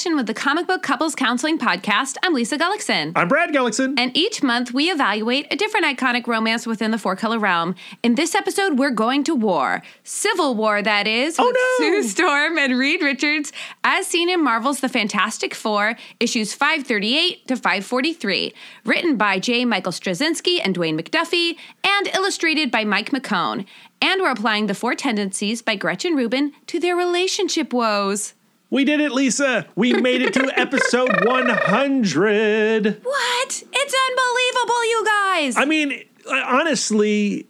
session with the Comic Book Couples Counseling Podcast. I'm Lisa Gullickson. I'm Brad Gullickson. And each month we evaluate a different iconic romance within the four color realm. In this episode, we're going to war. Civil War, that is, Oh, with no! Sue Storm and Reed Richards, as seen in Marvel's The Fantastic Four, issues 538 to 543. Written by J. Michael Straczynski and Dwayne McDuffie, and illustrated by Mike McKone. And we're applying the four tendencies by Gretchen Rubin to their relationship woes. We did it, Lisa. We made it to episode 100. What? It's unbelievable, you guys! I mean, honestly,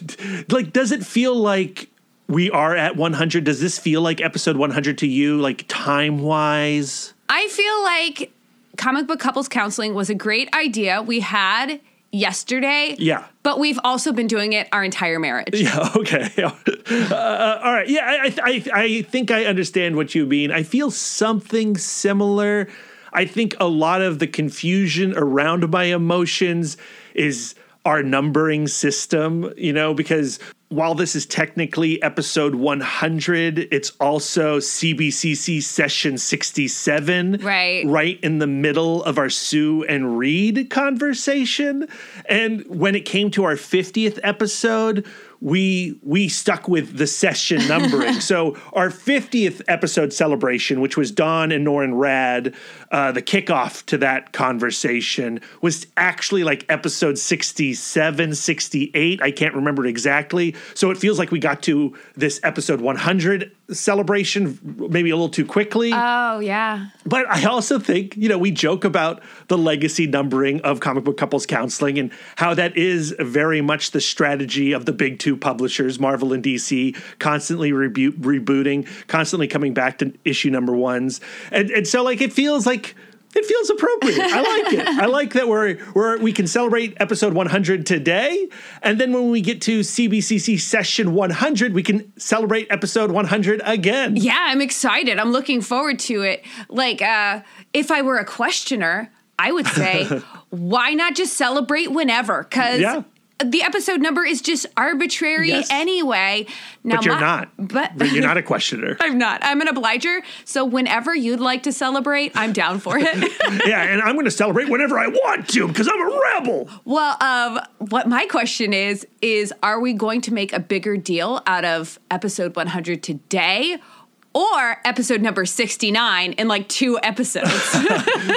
like, does it feel like we are at 100? Does this feel like episode 100 to you, like time wise? I feel like comic book couples counseling was a great idea we had yesterday. Yeah. But we've also been doing it our entire marriage. Yeah. Okay. Uh, all right. Yeah. I, I I think I understand what you mean. I feel something similar. I think a lot of the confusion around my emotions is our numbering system. You know, because while this is technically episode 100, it's also CBCC session 67. Right. Right in the middle of our Sue and Reed conversation. And when it came to our 50th episode, we we stuck with the session numbering. so our 50th episode celebration, which was Dawn and Norrin Radd, uh, the kickoff to that conversation was actually like episode 67, 68. I can't remember exactly. So it feels like we got to this episode 100 celebration maybe a little too quickly. Oh, yeah. But I also think, you know, we joke about the legacy numbering of comic book couples counseling and how that is very much the strategy of the big two publishers, Marvel and DC, constantly rebu- rebooting, constantly coming back to issue number ones. And, and so, like, it feels like. It feels appropriate. I like it. I like that we're, we're we can celebrate episode 100 today, and then when we get to CBCC session 100, we can celebrate episode 100 again. Yeah, I'm excited. I'm looking forward to it. Like, uh, if I were a questioner, I would say, why not just celebrate whenever? Because Yeah. The episode number is just arbitrary Yes. anyway. Now, But you're my- not. But But you're not a questioner. I'm not. I'm an obliger. So whenever you'd like to celebrate, I'm down for it. yeah, and I'm going to celebrate whenever I want to because I'm a rebel. well, um, what my question is is are we going to make a bigger deal out of episode 100 today? Or episode number 69 in like two episodes.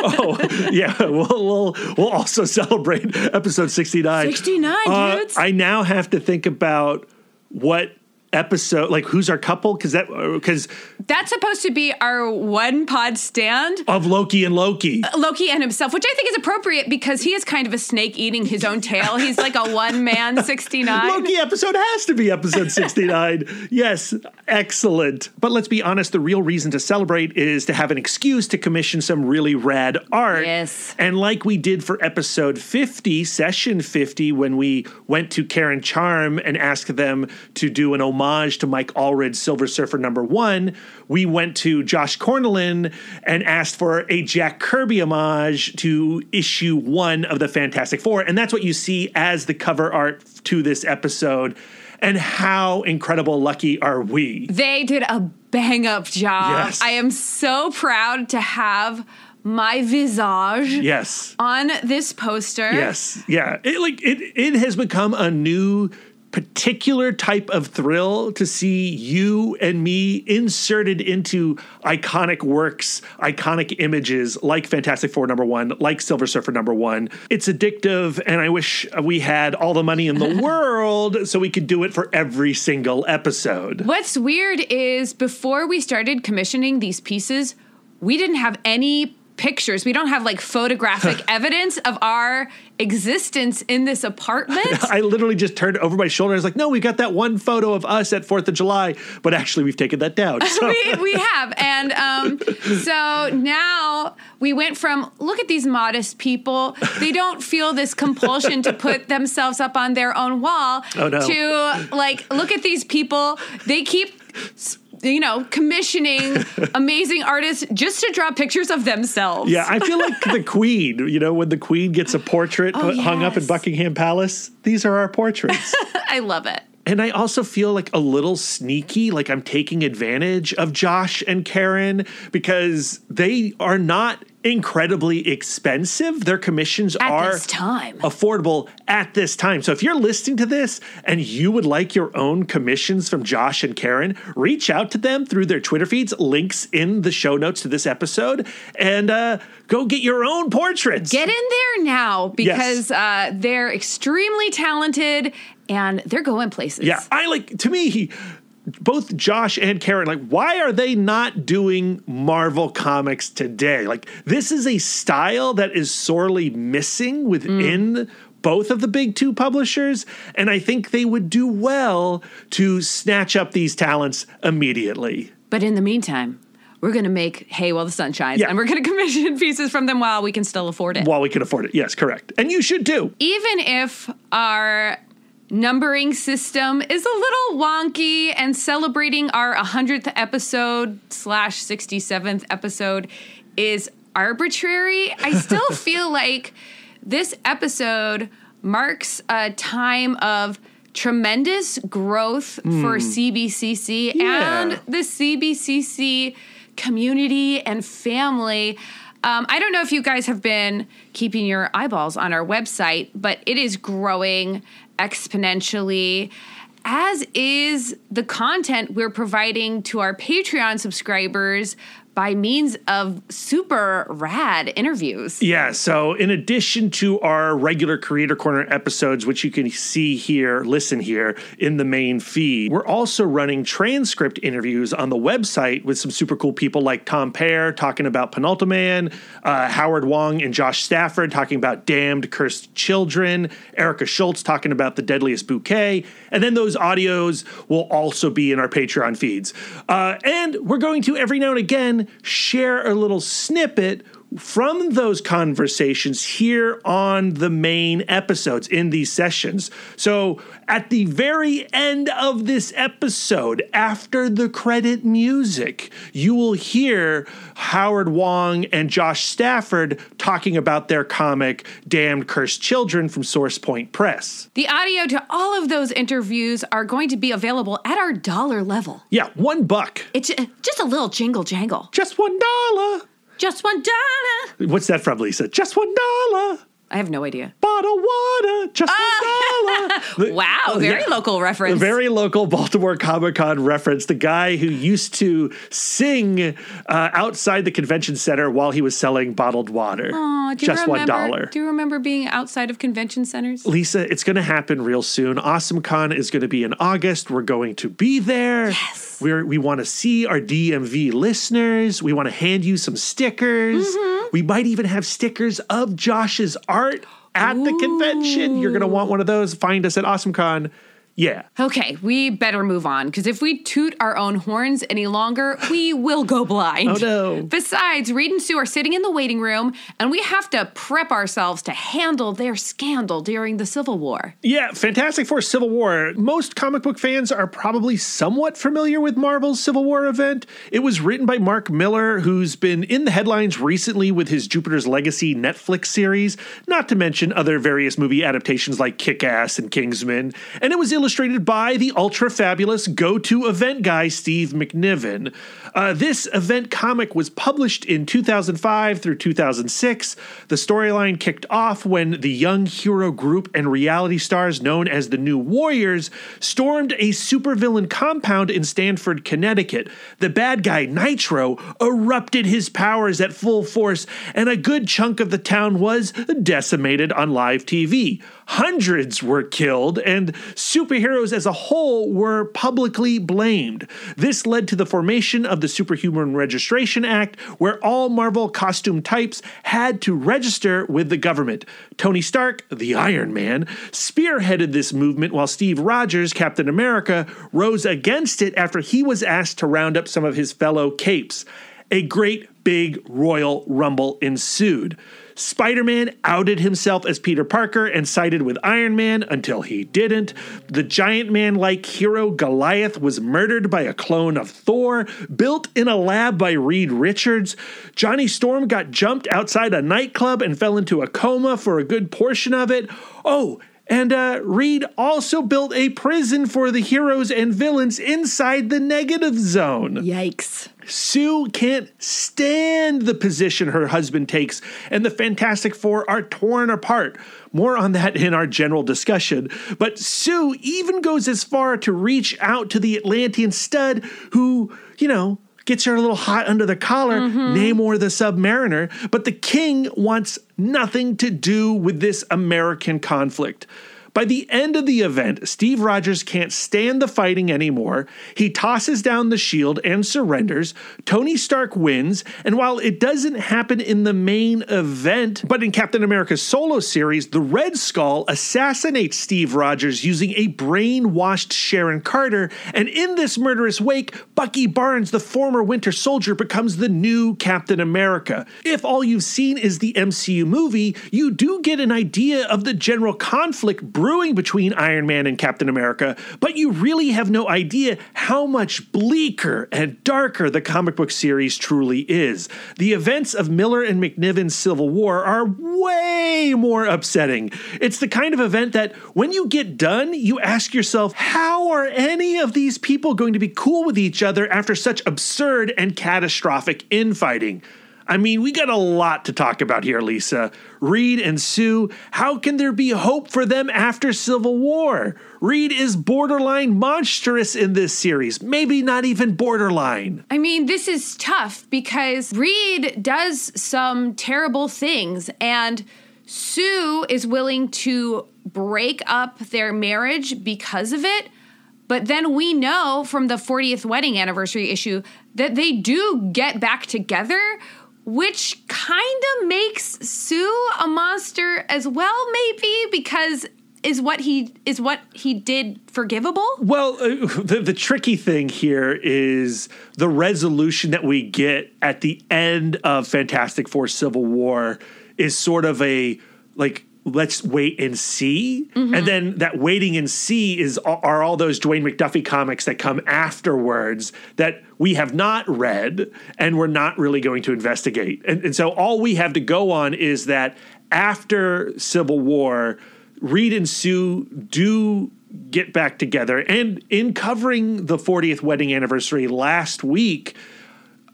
Oh, yeah, we'll we'll, we'll also celebrate episode 69. 69, Uh, dudes. I now have to think about what episode, like who's our couple, because that because That's supposed to be our one pod stand. of Loki and Loki. Loki and himself, which I think is appropriate because he is kind of a snake eating his own tail. He's like a one man 69. Loki episode has to be episode 69. yes, excellent. But let's be honest, the real reason to celebrate is to have an excuse to commission some really rad art. Yes. And like we did for episode 50, session 50, when we went to Karen Charm and asked them to do an homage to Mike Allred's Silver Surfer number one, we went to Josh Cornelin and asked for a Jack Kirby homage to issue one of the Fantastic Four. And that's what you see as the cover art to this episode. And how incredible lucky are we? They did a bang up job. Yes. I am so proud to have my visage Yes. on this poster. Yes. Yeah. It like it it has become a new particular type of thrill to see you and me inserted into iconic works, iconic images like Fantastic Four number 1, like Silver Surfer number 1. It's addictive and I wish we had all the money in the world so we could do it for every single episode. What's weird is before we started commissioning these pieces, we didn't have any pictures. We don't have like photographic evidence of our existence in this apartment. I literally just turned over my shoulder. I was like, no, we got that one photo of us at 4th of July, but actually we've taken that down. So. we, we have. And um, so now we went from look at these modest people. They don't feel this compulsion to put themselves up on their own wall Oh, no. to like look at these people. They keep you know commissioning amazing artists just to draw pictures of themselves. Yeah, I feel like the Queen, you know, when the Queen gets a portrait Oh, put, hung up in. Buckingham Palace, these are our portraits. I love it. And I also feel like a little sneaky, like I'm taking advantage of Josh and Karen because they are not incredibly expensive. Their commissions At are this time. affordable at this time. So if you're listening to this and you would like your own commissions from Josh and Karen, reach out to them through their Twitter feeds, links in the show notes to this episode, and uh, go get your own portraits. Get in there now because uh, they're extremely talented and they're going places. Yeah, I like to me both Josh and Karen like why are they not doing Marvel comics today? Like this is a style that is sorely missing within mm. both of the big two publishers and I think they would do well to snatch up these talents immediately. But in the meantime, we're going to make hay while the sun shines Yeah. and we're going to commission pieces from them while we can still afford it. While we can afford it. Yes, correct. And you should too. Even if our numbering system is a little wonky and celebrating our 100th episode slash 67th episode is arbitrary, I still feel like this episode marks a time of tremendous growth for CBCC Yeah. and the CBCC community and family. Um, I don't know if you guys have been keeping your eyeballs on our website, but it is growing exponentially, as is the content we're providing to our Patreon subscribers by means of super rad interviews. Yeah, so in addition to our regular Creator Corner episodes, which you can see here, listen here in the main feed, we're also running transcript interviews on the website with some super cool people like Tom Peyer talking about Penultiman, uh, Howard Wong and Josh Stafford talking about Damned Cursed Children, Erica Schultz talking about The Deadliest Bouquet, and then those audios will also be in our Patreon feeds. Uh, and we're going to every now and again share a little snippet from those conversations here on the main episodes in these sessions. So at the very end of this episode, after the credit music, you will hear Howard Wong and Josh Stafford talking about their comic Damned Cursed Children from Source Point Press. The audio to all of those interviews are going to be available at our dollar level. Yeah, one buck. It's just a little jingle jangle. Just one dollar. Just one dollar. What's that from, Lisa? Just one dollar. I have no idea. Bottle water. Just a one dollar. Wow, very Yeah. local reference. very local Baltimore Comic Con reference. The guy who used to sing uh, outside the convention center while he was selling bottled water. Aw, do you Just one remember- dollar. Do you remember being outside of convention centers? Lisa, it's going to happen real soon. AwesomeCon is going to be in August. We're going to be there. Yes. We're, we want to see our DMV listeners. We want to hand you some stickers. Mm-hmm. We might even have stickers of Josh's art at the convention. You're going to want one of those. Find us at AwesomeCon. Yeah. Okay, we better move on because if we toot our own horns any longer, we will go blind. Oh, no. Besides, Reed and Sue are sitting in the waiting room, and we have to prep ourselves to handle their scandal during the Civil War. Yeah, Fantastic Four Civil War. Most comic book fans are probably somewhat familiar with Marvel's Civil War event. It was written by Mark Millar, who's been in the headlines recently with his Jupiter's Legacy Netflix series, not to mention other various movie adaptations like Kick Ass and Kingsman. And it was illustrated by the ultra fabulous go to event guy, Steve McNiven. Uh, this event comic was published in 2005 through 2006. The storyline kicked off when the young hero group and reality stars known as the New Warriors stormed a supervillain compound in Stamford, Connecticut. The bad guy, Nitro, erupted his powers at full force, and a good chunk of the town was decimated on live TV. Hundreds were killed, and superheroes as a whole were publicly blamed. This led to the formation of the Superhuman Registration Act, where all Marvel costume types had to register with the government. Tony Stark, the Iron Man, spearheaded this movement while Steve Rogers, Captain America, rose against it after he was asked to round up some of his fellow capes. A great big royal rumble ensued. Spider Man outed himself as Peter Parker and sided with Iron Man until he didn't. The giant man like hero Goliath was murdered by a clone of Thor, built in a lab by Reed Richards. Johnny Storm got jumped outside a nightclub and fell into a coma for a good portion of it. Oh, and uh, Reed also built a prison for the heroes and villains inside the negative zone. Yikes. Sue can't stand the position her husband takes, and the Fantastic Four are torn apart. More on that in our general discussion. But Sue even goes as far to reach out to the Atlantean stud who, you know, gets her a little hot under the collar, mm-hmm. Namor the Submariner. But the king wants nothing to do with this American conflict. By the end of the event, Steve Rogers can't stand the fighting anymore. He tosses down the shield and surrenders. Tony Stark wins, and while it doesn't happen in the main event, but in Captain America's solo series, the Red Skull assassinates Steve Rogers using a brainwashed Sharon Carter, and in this murderous wake, Bucky Barnes, the former Winter Soldier, becomes the new Captain America. If all you've seen is the MCU movie, you do get an idea of the general conflict between Iron Man and Captain America, but you really have no idea how much bleaker and darker the comic book series truly is. The events of Millar and McNiven's Civil War are way more upsetting. It's the kind of event that when you get done, you ask yourself, how are any of these people going to be cool with each other after such absurd and catastrophic infighting? I mean, we got a lot to talk about here, Lisa. Reed and Sue, how can there be hope for them after Civil War? Reed is borderline monstrous in this series, maybe not even borderline. I mean, this is tough because Reed does some terrible things, and Sue is willing to break up their marriage because of it. But then we know from the 40th wedding anniversary issue that they do get back together, which kind of makes Sue a monster as well, maybe because is what he is what he did forgivable? Well, uh, the, the tricky thing here is the resolution that we get at the end of Fantastic Four Civil War is sort of a like let's wait and see. Mm-hmm. And then that waiting and see is are all those Dwayne McDuffie comics that come afterwards that we have not read and we're not really going to investigate. And, and so all we have to go on is that after Civil War, Reed and Sue do get back together. And in covering the 40th wedding anniversary last week,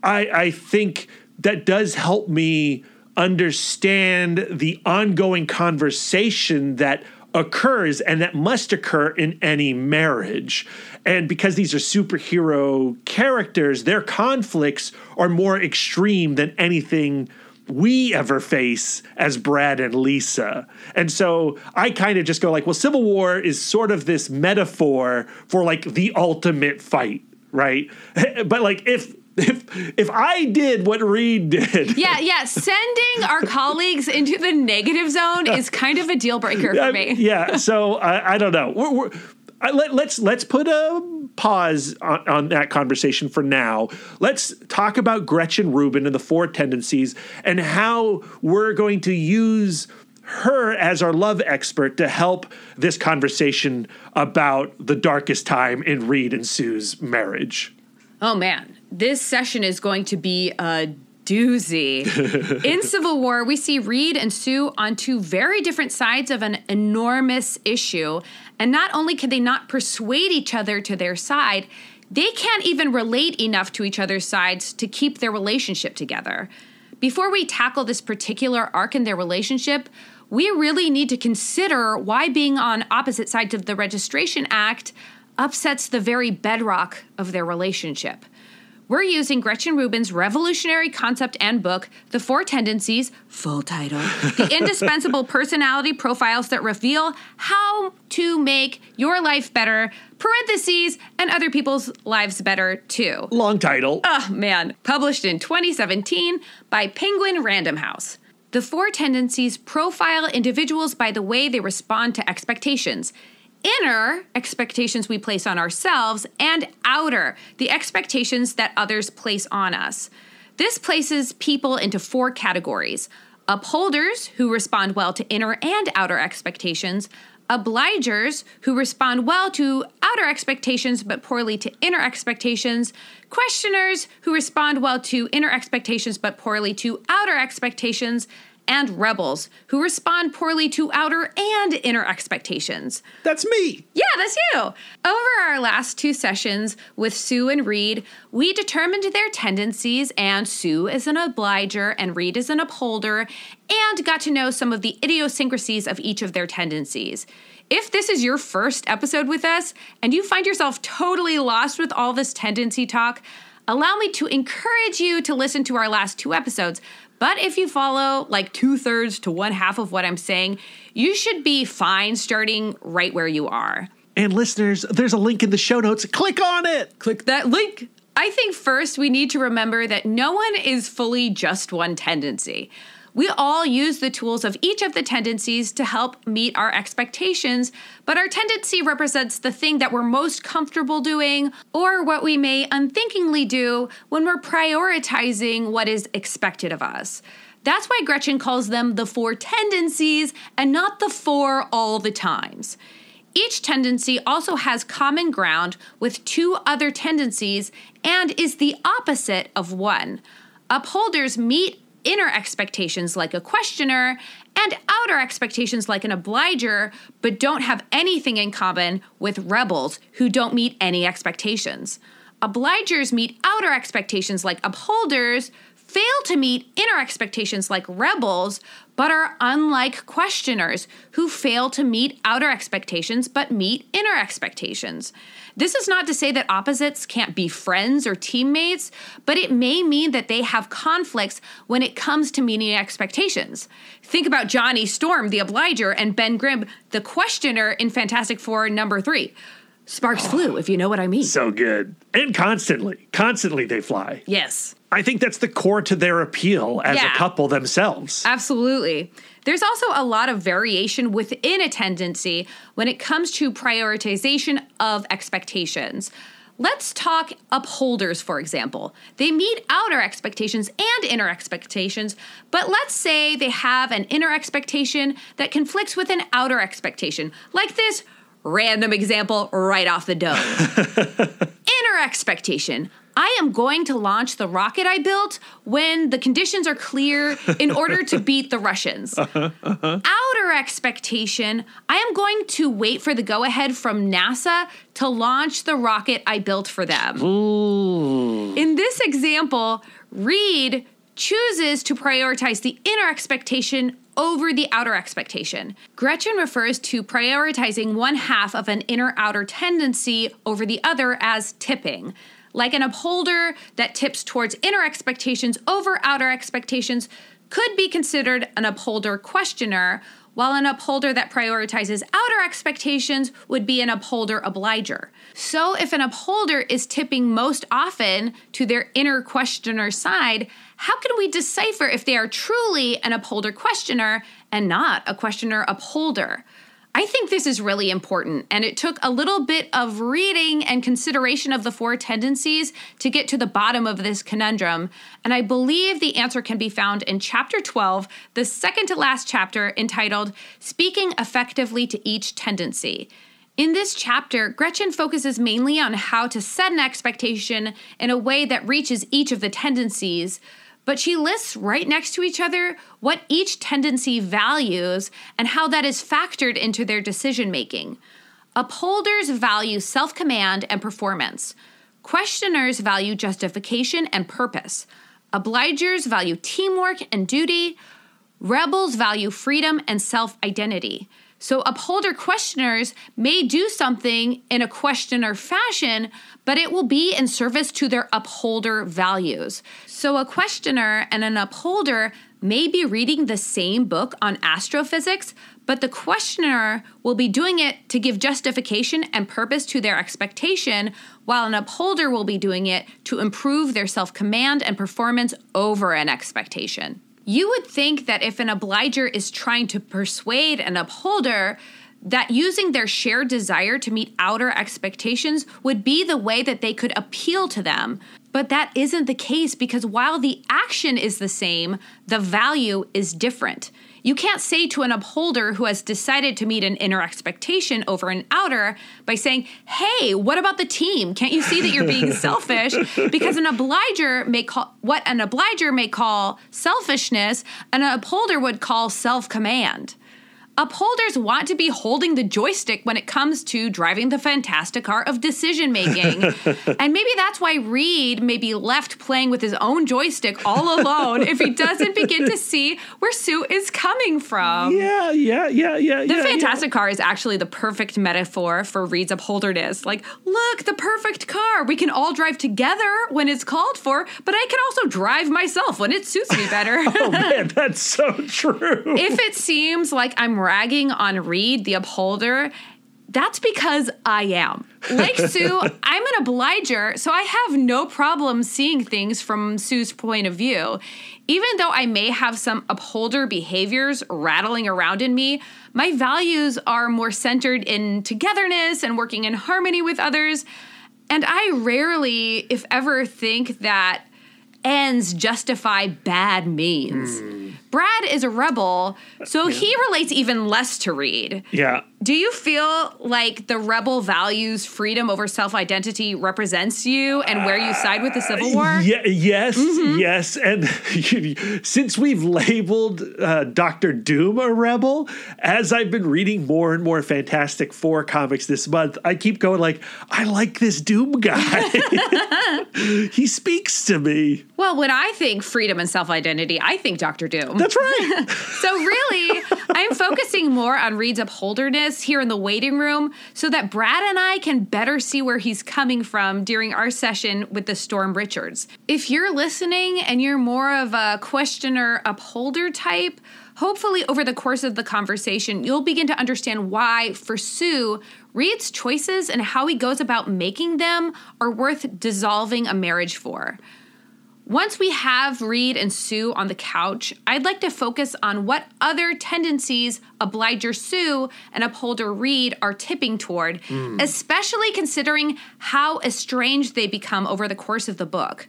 I, I think that does help me understand the ongoing conversation that occurs and that must occur in any marriage. And because these are superhero characters, their conflicts are more extreme than anything we ever face as Brad and Lisa. And so I kind of just go like, well, Civil War is sort of this metaphor for like the ultimate fight, right? but like if if if I did what Reed did, Yeah, yeah. Sending our colleagues into the negative zone is kind of a deal breaker for I- me. yeah. So I, I don't know. We're, we're, I, let, let's let's put a pause on, on that conversation for now. Let's talk about Gretchen Rubin and the four tendencies and how we're going to use her as our love expert to help this conversation about the darkest time in Reed and Sue's marriage. Oh man, this session is going to be a doozy. In Civil War, we see Reed and Sue on two very different sides of an enormous issue. And not only can they not persuade each other to their side, they can't even relate enough to each other's sides to keep their relationship together. Before we tackle this particular arc in their relationship, we really need to consider why being on opposite sides of the Registration Act upsets the very bedrock of their relationship. We're using Gretchen Rubin's revolutionary concept and book, The Four Tendencies, full title, the indispensable personality profiles that reveal how to make your life better, parentheses, and other people's lives better too. Long title. Oh man, published in 2017 by Penguin Random House. The four tendencies profile individuals by the way they respond to expectations inner expectations we place on ourselves, and outer, the expectations that others place on us. This places people into four categories upholders, who respond well to inner and outer expectations, obligers, who respond well to outer expectations but poorly to inner expectations, questioners, who respond well to inner expectations but poorly to outer expectations, and rebels who respond poorly to outer and inner expectations. That's me. Yeah, that's you. Over our last two sessions with Sue and Reed, we determined their tendencies, and Sue is an obliger and Reed is an upholder, and got to know some of the idiosyncrasies of each of their tendencies. If this is your first episode with us and you find yourself totally lost with all this tendency talk, allow me to encourage you to listen to our last two episodes but if you follow like two thirds to one half of what I'm saying, you should be fine starting right where you are. And listeners, there's a link in the show notes. Click on it. Click that link. I think first we need to remember that no one is fully just one tendency. We all use the tools of each of the tendencies to help meet our expectations, but our tendency represents the thing that we're most comfortable doing or what we may unthinkingly do when we're prioritizing what is expected of us. That's why Gretchen calls them the four tendencies and not the four all the times. Each tendency also has common ground with two other tendencies and is the opposite of one. Upholders meet inner expectations like a questioner and outer expectations like an obliger, but don't have anything in common with rebels who don't meet any expectations. Obligers meet outer expectations like upholders, fail to meet inner expectations like rebels, but are unlike questioners who fail to meet outer expectations but meet inner expectations. This is not to say that opposites can't be friends or teammates, but it may mean that they have conflicts when it comes to meeting expectations. Think about Johnny Storm, the obliger, and Ben Grimm, the questioner in Fantastic Four number three. Sparks flew, if you know what I mean. So good. And constantly, constantly they fly. Yes. I think that's the core to their appeal as Yeah. a couple themselves. Absolutely. There's also a lot of variation within a tendency when it comes to prioritization of expectations. Let's talk upholders, for example. They meet outer expectations and inner expectations, but let's say they have an inner expectation that conflicts with an outer expectation, like this random example right off the dome. inner expectation. I am going to launch the rocket I built when the conditions are clear in order to beat the Russians. Uh-huh, uh-huh. Outer expectation I am going to wait for the go ahead from NASA to launch the rocket I built for them. In this example, Reed chooses to prioritize the inner expectation over the outer expectation. Gretchen refers to prioritizing one half of an inner outer tendency over the other as tipping. Like an upholder that tips towards inner expectations over outer expectations could be considered an upholder questioner, while an upholder that prioritizes outer expectations would be an upholder obliger. So, if an upholder is tipping most often to their inner questioner side, how can we decipher if they are truly an upholder questioner and not a questioner upholder? I think this is really important, and it took a little bit of reading and consideration of the four tendencies to get to the bottom of this conundrum. And I believe the answer can be found in chapter 12, the second to last chapter, entitled Speaking Effectively to Each Tendency. In this chapter, Gretchen focuses mainly on how to set an expectation in a way that reaches each of the tendencies, but she lists right next to each other what each tendency values and how that is factored into their decision making. Upholders value self command and performance. Questioners value justification and purpose. Obligers value teamwork and duty. Rebels value freedom and self identity. So, upholder questioners may do something in a questioner fashion, but it will be in service to their upholder values. So, a questioner and an upholder may be reading the same book on astrophysics, but the questioner will be doing it to give justification and purpose to their expectation, while an upholder will be doing it to improve their self command and performance over an expectation. You would think that if an obliger is trying to persuade an upholder, that using their shared desire to meet outer expectations would be the way that they could appeal to them. But that isn't the case because while the action is the same, the value is different. You can't say to an upholder who has decided to meet an inner expectation over an outer by saying, Hey, what about the team? Can't you see that you're being selfish? Because an obliger may call what an obliger may call selfishness, an upholder would call self command. Upholders want to be holding the joystick when it comes to driving the fantastic car of decision making. and maybe that's why Reed may be left playing with his own joystick all alone if he doesn't begin to see where Sue is coming from. Yeah, yeah, yeah, yeah. The yeah, fantastic car is actually the perfect metaphor for Reed's upholderness. Like, look, the perfect car. We can all drive together when it's called for, but I can also drive myself when it suits me better. Oh man, that's so true. if it seems like I'm ragging on Reed, the upholder, that's because I am. Like Sue, I'm an obliger, so I have no problem seeing things from Sue's point of view. Even though I may have some upholder behaviors rattling around in me, my values are more centered in togetherness and working in harmony with others. And I rarely, if ever, think that ends justify bad means. Hmm. Brad is a rebel, so he relates even less to Reed. yeah. Do you feel like the rebel values freedom over self identity represents you and where you side with the Civil War? Yeah, yes, Mm-hmm. yes. And since we've labeled uh, Doctor Doom a rebel, as I've been reading more and more Fantastic Four comics this month, I keep going like, I like this Doom guy. he speaks to me. Well, when I think freedom and self identity, I think Doctor Doom. That's right. So, really, I'm focusing more on Reed's upholderness here in the waiting room so that Brad and I can better see where he's coming from during our session with the Storm Richards. If you're listening and you're more of a questioner upholder type, hopefully over the course of the conversation, you'll begin to understand why, for Sue, Reed's choices and how he goes about making them are worth dissolving a marriage for. Once we have Reed and Sue on the couch, I'd like to focus on what other tendencies Obliger Sue and Upholder Reed are tipping toward, hmm. especially considering how estranged they become over the course of the book.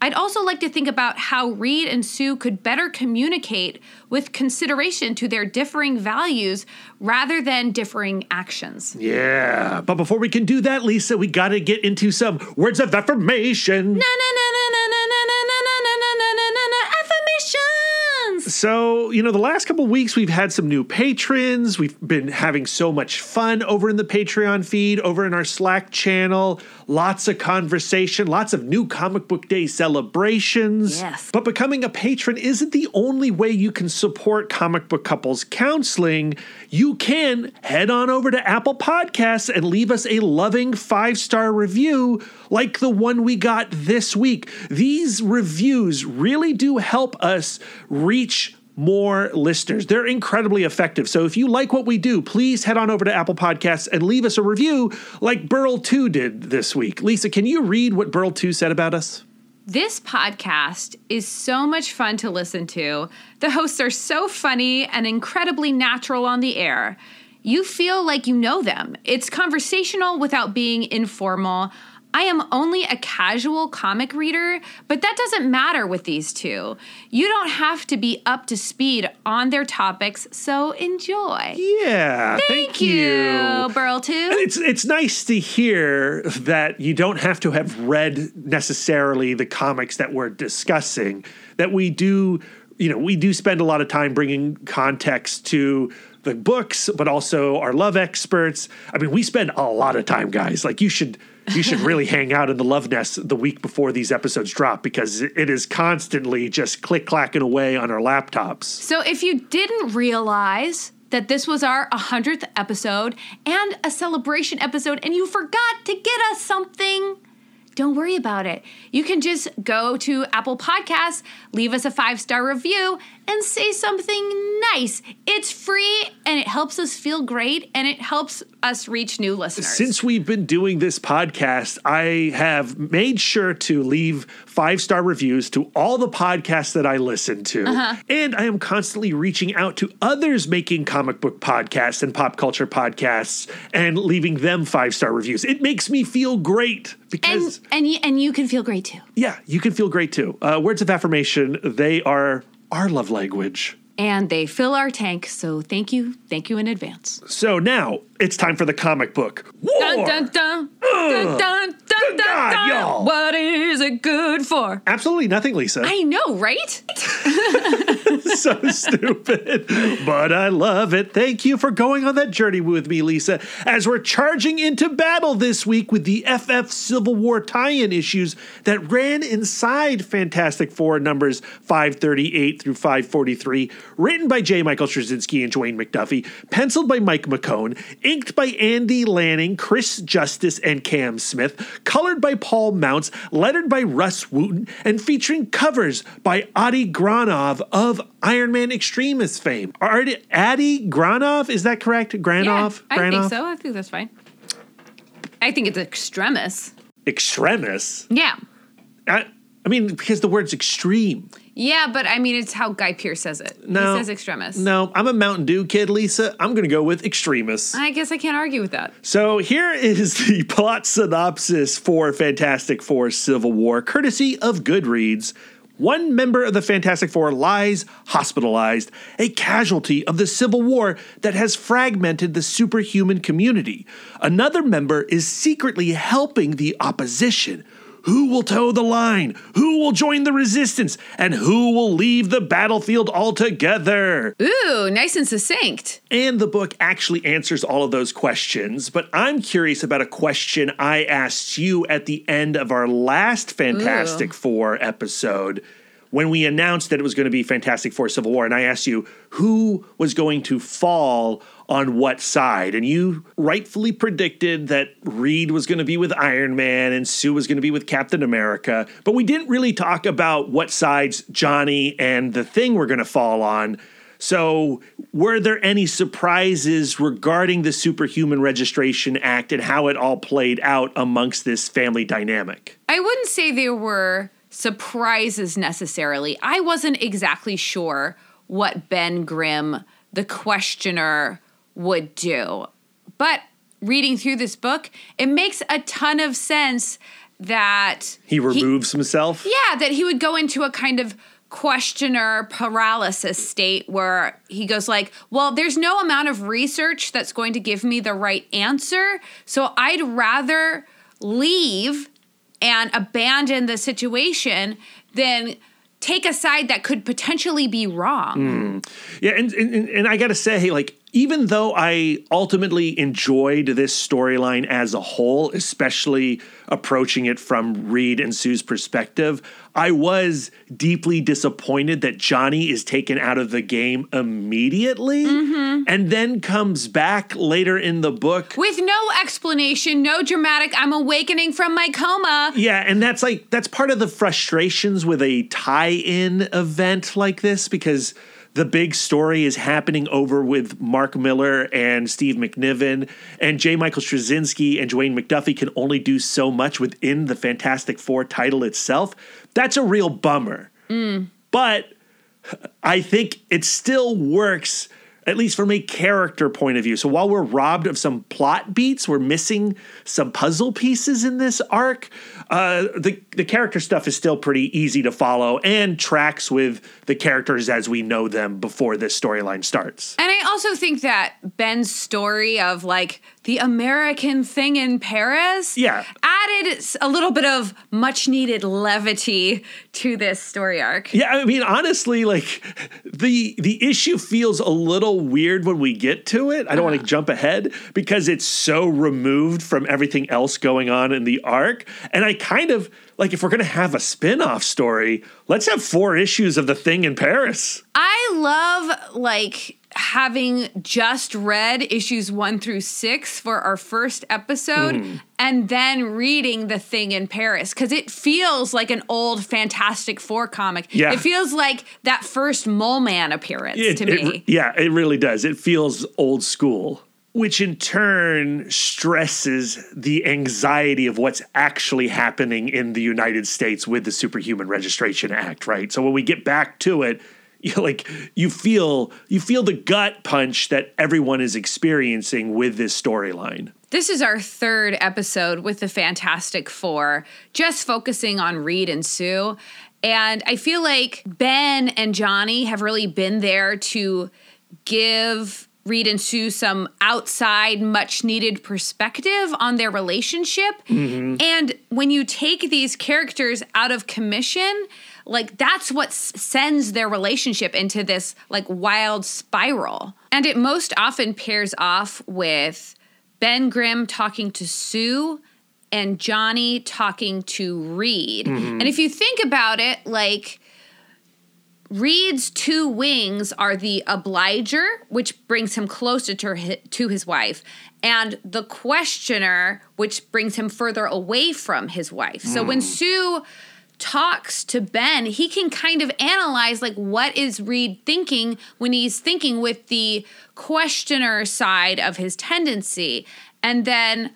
I'd also like to think about how Reed and Sue could better communicate with consideration to their differing values rather than differing actions. yeah. But before we can do that, Lisa, we got to get into some words of affirmation. Na na na na na na na na na na na na na na na affirmations. So, you know, the last couple weeks we've had some new patrons. We've been having so much fun over in the Patreon feed, over in our Slack channel. Lots of conversation, lots of new comic book day celebrations. Yes. But becoming a patron isn't the only way you can support comic book couples counseling. You can head on over to Apple Podcasts and leave us a loving five star review like the one we got this week. These reviews really do help us reach more listeners. They're incredibly effective. So if you like what we do, please head on over to Apple Podcasts and leave us a review like Burl 2 did this week. Lisa, can you read what Burl 2 said about us? This podcast is so much fun to listen to. The hosts are so funny and incredibly natural on the air. You feel like you know them. It's conversational without being informal. I am only a casual comic reader, but that doesn't matter with these two. You don't have to be up to speed on their topics, so enjoy. Yeah. Thank, you, Burl too. It's it's nice to hear that you don't have to have read necessarily the comics that we're discussing. That we do, you know, we do spend a lot of time bringing context to the books, but also our love experts. I mean, we spend a lot of time, guys. Like you should you should really hang out in the love nest the week before these episodes drop because it is constantly just click clacking away on our laptops. So, if you didn't realize, that this was our 100th episode and a celebration episode, and you forgot to get us something, don't worry about it. You can just go to Apple Podcasts, leave us a five star review, and say something nice. It's free and it helps us feel great and it helps us reach new listeners. Since we've been doing this podcast, I have made sure to leave five star reviews to all the podcasts that I listen to. And I am constantly reaching out to others making comic book podcasts and pop culture podcasts and leaving them five star reviews. It makes me feel great because, and and you, and you can feel great too. yeah, you can feel great too. Uh, words of affirmation, they are our love language. And they fill our tank, so thank you, thank you in advance. So now it's time for the comic book. War! Dun dun dun dun dun dun dun God, dun. y'all. What is it good for? Absolutely nothing, Lisa. I know, right? so stupid, but I love it. Thank you for going on that journey with me, Lisa, as we're charging into battle this week with the FF Civil War tie in issues that ran inside Fantastic Four numbers 538 through 543, written by J. Michael Straczynski and Dwayne McDuffie, penciled by Mike McKone, inked by Andy Lanning, Chris Justice, and Cam Smith, colored by Paul Mounts, lettered by Rus Wooton, and featuring covers by Adi Granov of Iron Man Extremis fame. Are Adi Granov? Is that correct? Granov? I think so. I think that's fine. I think it's extremis. Extremis? Yeah. I, I mean, because the word's extreme. Yeah, but I mean, it's how Guy Pearce says it. No. He says extremis. No, I'm a Mountain Dew kid, Lisa. I'm going to go with extremis. I guess I can't argue with that. So here is the plot synopsis for Fantastic Four Civil War, courtesy of Goodreads. One member of the Fantastic Four lies hospitalized, a casualty of the Civil War that has fragmented the superhuman community. Another member is secretly helping the opposition. Who will toe the line? Who will join the resistance? And who will leave the battlefield altogether? Ooh, nice and succinct. And the book actually answers all of those questions, but I'm curious about a question I asked you at the end of our last Fantastic Four episode when we announced that it was going to be Fantastic Four Civil War. And I asked you who was going to fall on what side. And you rightfully predicted that Reed was going to be with Iron Man and Sue was going to be with Captain America. But we didn't really talk about what sides Johnny and the Thing were going to fall on. So, were there any surprises regarding the Superhuman Registration Act and how it all played out amongst this family dynamic? I wouldn't say there were surprises necessarily. I wasn't exactly sure what Ben Grimm, the questioner, would do. But reading through this book, it makes a ton of sense that He removes himself? yeah, that he would go into a kind of questioner paralysis state where he goes like, "Well, there's no amount of research that's going to give me the right answer, so I'd rather leave and abandon the situation than take a side that could potentially be wrong." Mm. Yeah, and, and and I gotta say, like, even though I ultimately enjoyed this storyline as a whole, especially approaching it from Reed and Sue's perspective, I was deeply disappointed that Johnny is taken out of the game immediately mm-hmm. and then comes back later in the book. With no explanation, no dramatic, I'm awakening from my coma. Yeah, and that's like that's part of the frustrations with a tie-in event like this because the big story is happening over with Mark Millar and Steve McNiven and J. Michael Straczynski and Dwayne McDuffie can only do so much within the Fantastic Four title itself. That's a real bummer. But I think it still works, at least from a character point of view. So while we're robbed of some plot beats, we're missing some puzzle pieces in this arc. Uh, the the character stuff is still pretty easy to follow and tracks with the characters as we know them before this storyline starts. And I also think that Ben's story of like the American thing in Paris Yeah. added a little bit of much needed levity to this story arc. Yeah, I mean, honestly, like the the issue feels a little weird when we get to it. I don't want to jump ahead because it's so removed from everything else going on in the arc. And I kind of like if we're gonna have a spin-off story, let's have four issues of the thing in Paris. I love like having just read issues one through six for our first episode Hmm. and then reading The Thing in Paris because it feels like an old Fantastic Four comic. Yeah. It feels like that first Mole Man appearance It- to it- me. yeah, it really does. It feels old school, which in turn stresses the anxiety of what's actually happening in the United States with the Superhuman Registration Act, right? So when we get back to it, you like you feel you feel the gut punch that everyone is experiencing with this storyline. This is our third episode with the Fantastic Four, just focusing on Reed and Sue. And I feel like Ben and Johnny have really been there to give Reed and Sue some outside, much needed perspective on their relationship. Mm-hmm. And when you take these characters out of commission, like that's what s- sends their relationship into this like wild spiral. And it most often pairs off with Ben Grimm talking to Sue and Johnny talking to Reed. Mm-hmm. And if you think about it, like Reed's two wings are the obliger, which brings him closer to, to his wife, and the questioner, which brings him further away from his wife. So when hmm. Sue talks to Ben, he can kind of analyze like what is Reed thinking when he's thinking with the questioner side of his tendency. And then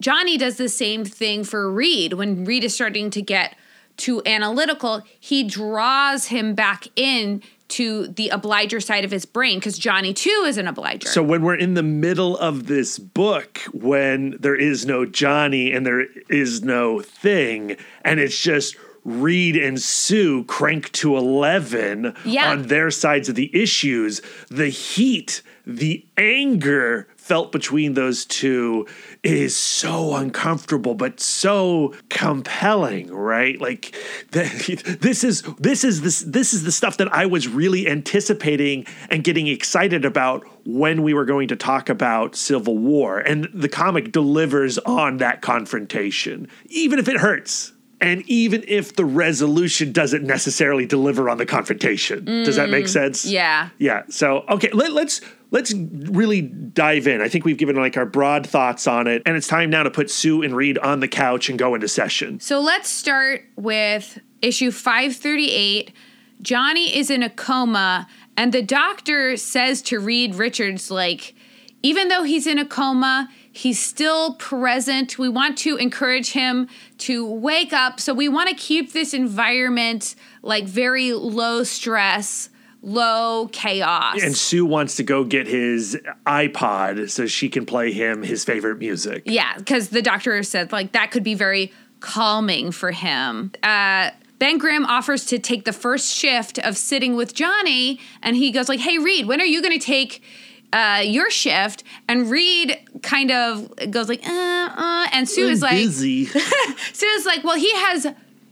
Johnny does the same thing for Reed. When Reed is starting to get too analytical, he draws him back in to the obliger side of his brain because Johnny too is an obliger. So when we're in the middle of this book, when there is no Johnny and there is no thing, and it's just Reed and Sue crank to 11 Yeah. on their sides of the issues, the heat, the anger felt between those two is so uncomfortable but so compelling right? Like the, this is this is this this is the stuff that I was really anticipating and getting excited about when we were going to talk about Civil War. And the comic delivers on that confrontation even if it hurts. And even if the resolution doesn't necessarily deliver on the confrontation. Does that make mm. sense? Yeah. yeah. So okay, let, let's let's really dive in. I think we've given like our broad thoughts on it, and it's time now to put Sue and Reed on the couch and go into session. So let's start with issue 538. Johnny is in a coma, and the doctor says to Reed Richards, like, even though he's in a coma, he's still present. We want to encourage him to wake up. So we want to keep this environment like very low stress, low chaos. And Sue wants to go get his iPod so she can play him his favorite music. Yeah, because the doctor said like that could be very calming for him. Uh, ben Grimm offers to take the first shift of sitting with Johnny, and he goes like, "Hey Reed, when are you going to take?" Uh, your shift and Reed kind of goes like, uh, uh, and Sue is like, busy. Sue is like, well, he has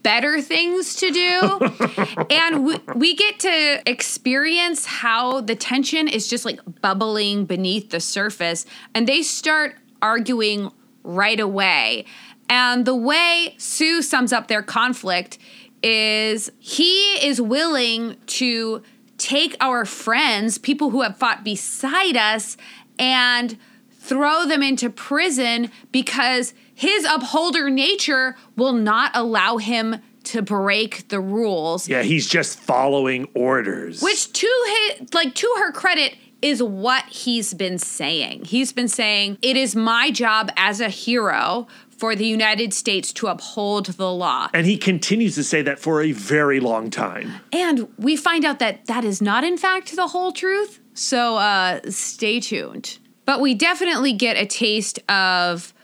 better things to do. and we, we get to experience how the tension is just like bubbling beneath the surface. And they start arguing right away. And the way Sue sums up their conflict is he is willing to take our friends, people who have fought beside us, and throw them into prison because his upholder nature will not allow him to break the rules. yeah, he's just following orders. Which to his like to her credit is what he's been saying. He's been saying it is my job as a hero for the United States to uphold the law. and he continues to say that for a very long time. And we find out that that is not, in fact, the whole truth. So uh, stay tuned. But we definitely get a taste of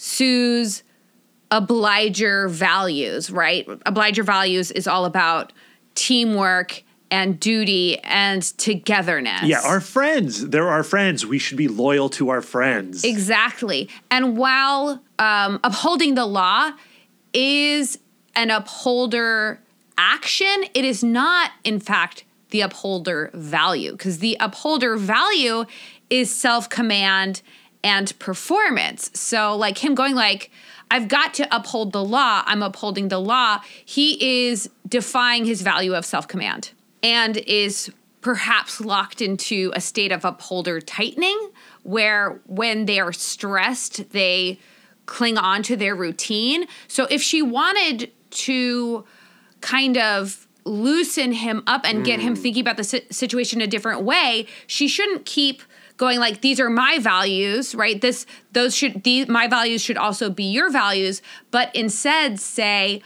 Sue's obliger values, right? Obliger values is all about teamwork and duty and togetherness. Yeah, our friends. They're our friends. We should be loyal to our friends. Exactly. And while um, upholding the law is an upholder action, it is not, in fact, the upholder value, because the upholder value is self command and performance. So, like him going like, I've got to uphold the law. I'm upholding the law. He is defying his value of self command and is perhaps locked into a state of upholder tightening where when they are stressed, they cling on to their routine. So if she wanted to kind of loosen him up and get him mm. thinking about the si- situation a different way, she shouldn't keep going like these are my values, right? This those should these my values should also be your values, but instead say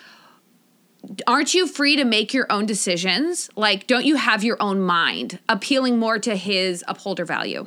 aren't you free to make your own decisions? Like, don't you have your own mind? Appealing more to his upholder value.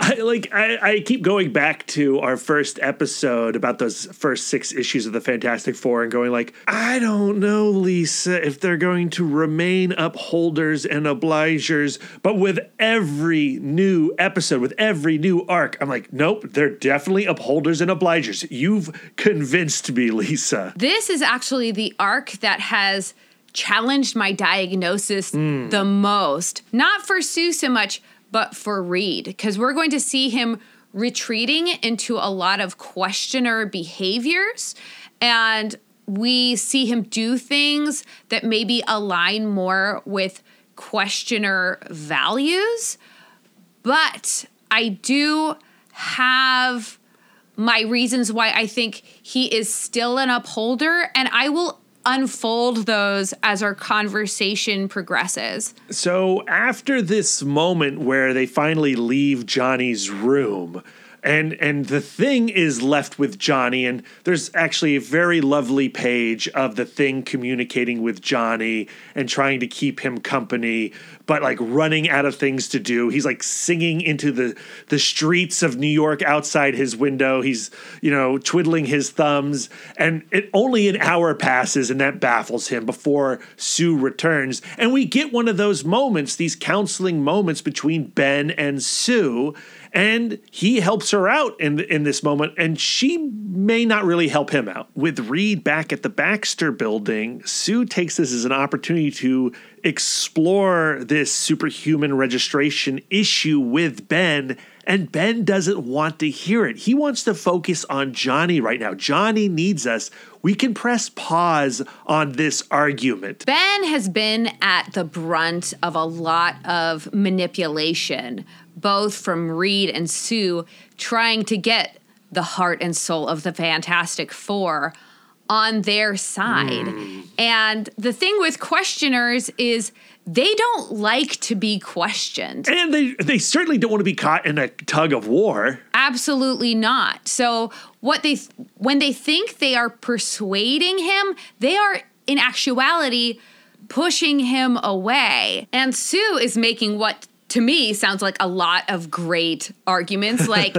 I, like I, I keep going back to our first episode about those first six issues of the Fantastic Four and going like, I don't know, Lisa, if they're going to remain upholders and obligers. But with every new episode, with every new arc, I'm like, nope, they're definitely upholders and obligers. You've convinced me, Lisa. This is actually the arc that has challenged my diagnosis the most. Not for Sue so much, but for Reed, because we're going to see him retreating into a lot of questioner behaviors. And we see him do things that maybe align more with questioner values. But I do have my reasons why I think he is still an upholder, and I will unfold those as our conversation progresses. So after this moment where they finally leave Johnny's room, and and the thing is left with Johnny, and there's actually a very lovely page of the thing communicating with Johnny and trying to keep him company, but like running out of things to do. He's like singing into the the streets of New York outside his window. He's you know twiddling his thumbs, and it only an hour passes, and that baffles him before Sue returns, and we get one of those moments, these counseling moments between Ben and Sue and he helps her out in in this moment and she may not really help him out. With reed back at the baxter building sue takes this as an opportunity to explore this superhuman registration issue with ben and ben doesn't want to hear it. He wants to focus on johnny right now. Johnny needs us. We can press pause on this argument. Ben has been at the brunt of a lot of manipulation, both from Reed and Sue, trying to get the heart and soul of the Fantastic Four on their side. Hmm. And the thing with questioners is they don't like to be questioned. and they they certainly don't want to be caught in a tug of war Absolutely not. So what they when they think they are persuading him, they are in actuality pushing him away. And Sue is making what to me sounds like a lot of great arguments like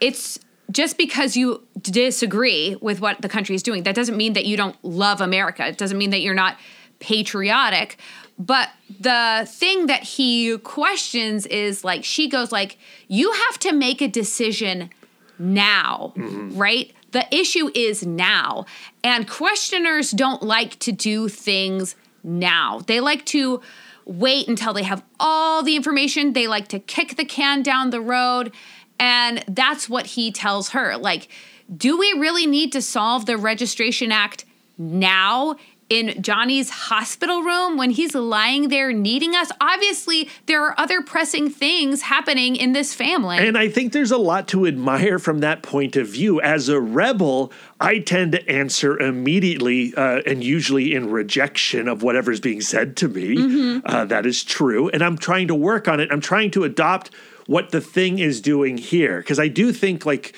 it's just because you disagree with what the country is doing that doesn't mean that you don't love America. It doesn't mean that you're not patriotic. But the thing that he questions is like she goes like you have to make a decision now, mm-hmm. right? The issue is now. And questioners don't like to do things now. They like to wait until they have all the information. They like to kick the can down the road. And that's what he tells her. Like, do we really need to solve the Registration Act now? In Johnny's hospital room when he's lying there needing us. Obviously, there are other pressing things happening in this family. And I think there's a lot to admire from that point of view. As a rebel, I tend to answer immediately uh, and usually in rejection of whatever's being said to me. Uh, that is true. And I'm trying to work on it. I'm trying to adopt what the thing is doing here. Because I do think, like,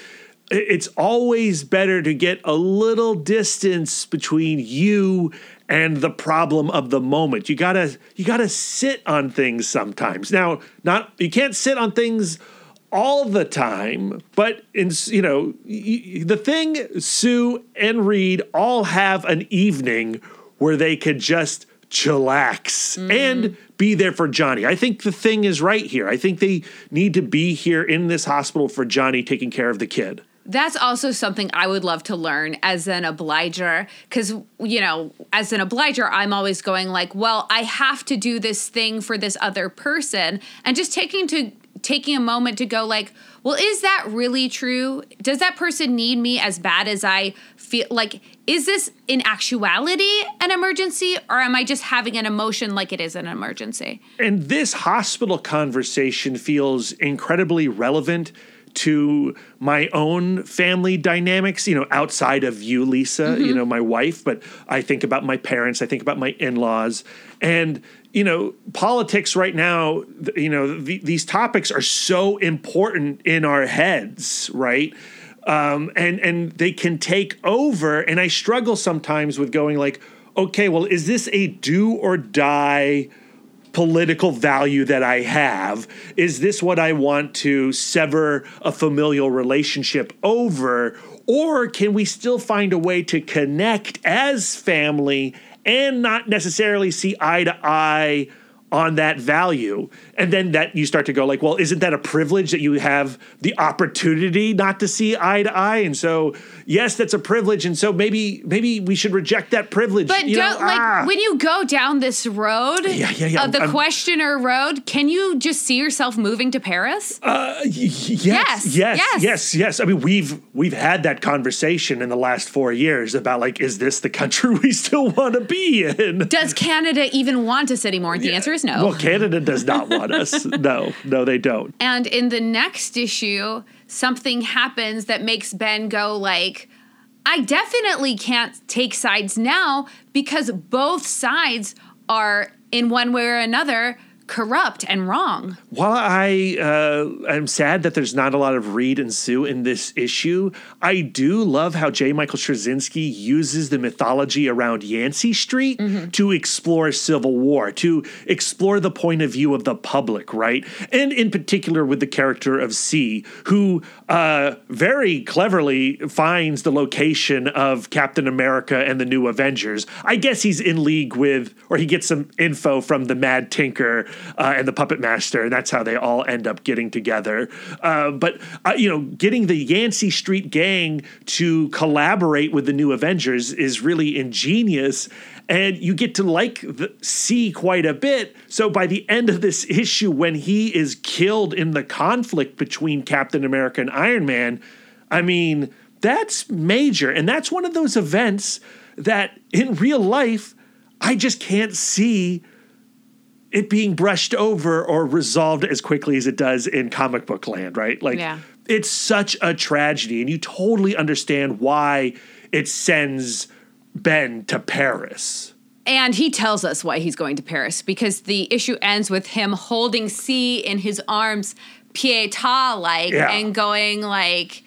it's always better to get a little distance between you and the problem of the moment. You gotta you gotta sit on things sometimes. Now, not you can't sit on things all the time, but in you know the thing, Sue and Reed all have an evening where they could just chillax mm. and be there for Johnny. I think the thing is right here. I think they need to be here in this hospital for Johnny taking care of the kid. That's also something I would love to learn as an obliger. Because, you know, as an obliger, I'm always going like, well, I have to do this thing for this other person. And just taking to taking a moment to go like, well, is that really true? Does that person need me as bad as I feel like is this in actuality an emergency or am I just having an emotion like it is an emergency? And this hospital conversation feels incredibly relevant to my own family dynamics, you know, outside of you, Lisa, mm-hmm. you know, my wife, but I think about my parents, I think about my in laws. And, you know, politics right now, you know, the, these topics are so important in our heads, right? Um, and and they can take over. And I struggle sometimes with going like, okay, well, is this a do or die? Political value that I have? Is this what I want to sever a familial relationship over? Or can we still find a way to connect as family and not necessarily see eye to eye on that value? and then that you start to go like well isn't that a privilege that you have the opportunity not to see eye to eye and so yes that's a privilege and so maybe maybe we should reject that privilege but you don't know, like ah. when you go down this road yeah, yeah, yeah. of the I'm, questioner road can you just see yourself moving to paris uh, y- yes, yes yes yes yes yes i mean we've we've had that conversation in the last four years about like is this the country we still want to be in does canada even want us anymore the yeah. answer is no. Well canada does not want us. No no they don't. And in the next issue something happens that makes ben go like I definitely can't take sides now because both sides are in one way or another corrupt and wrong. While I uh, am sad that there's not a lot of Reed and Sue in this issue, I do love how J. Michael Straczynski uses the mythology around Yancey Street mm-hmm. to explore Civil War, to explore the point of view of the public, right? And in particular with the character of C, who uh, very cleverly finds the location of Captain America and the New Avengers. I guess he's in league with, or he gets some info from the Mad Thinker uh, and the Puppet Master, and that's how they all end up getting together. Uh, but uh, you know, getting the Yancey Street gang to collaborate with the New Avengers is really ingenious and you get to like the C quite a bit. So by the end of this issue, when he is killed in the conflict between Captain America and Iron Man, I mean, that's major. And that's one of those events that in real life, I just can't see it being brushed over or resolved as quickly as it does in comic book land, right? Like yeah. it's such a tragedy, and you totally understand why it sends Ben to Paris. And he tells us why he's going to Paris because the issue ends with him holding C in his arms, Pietà like, yeah. and going like,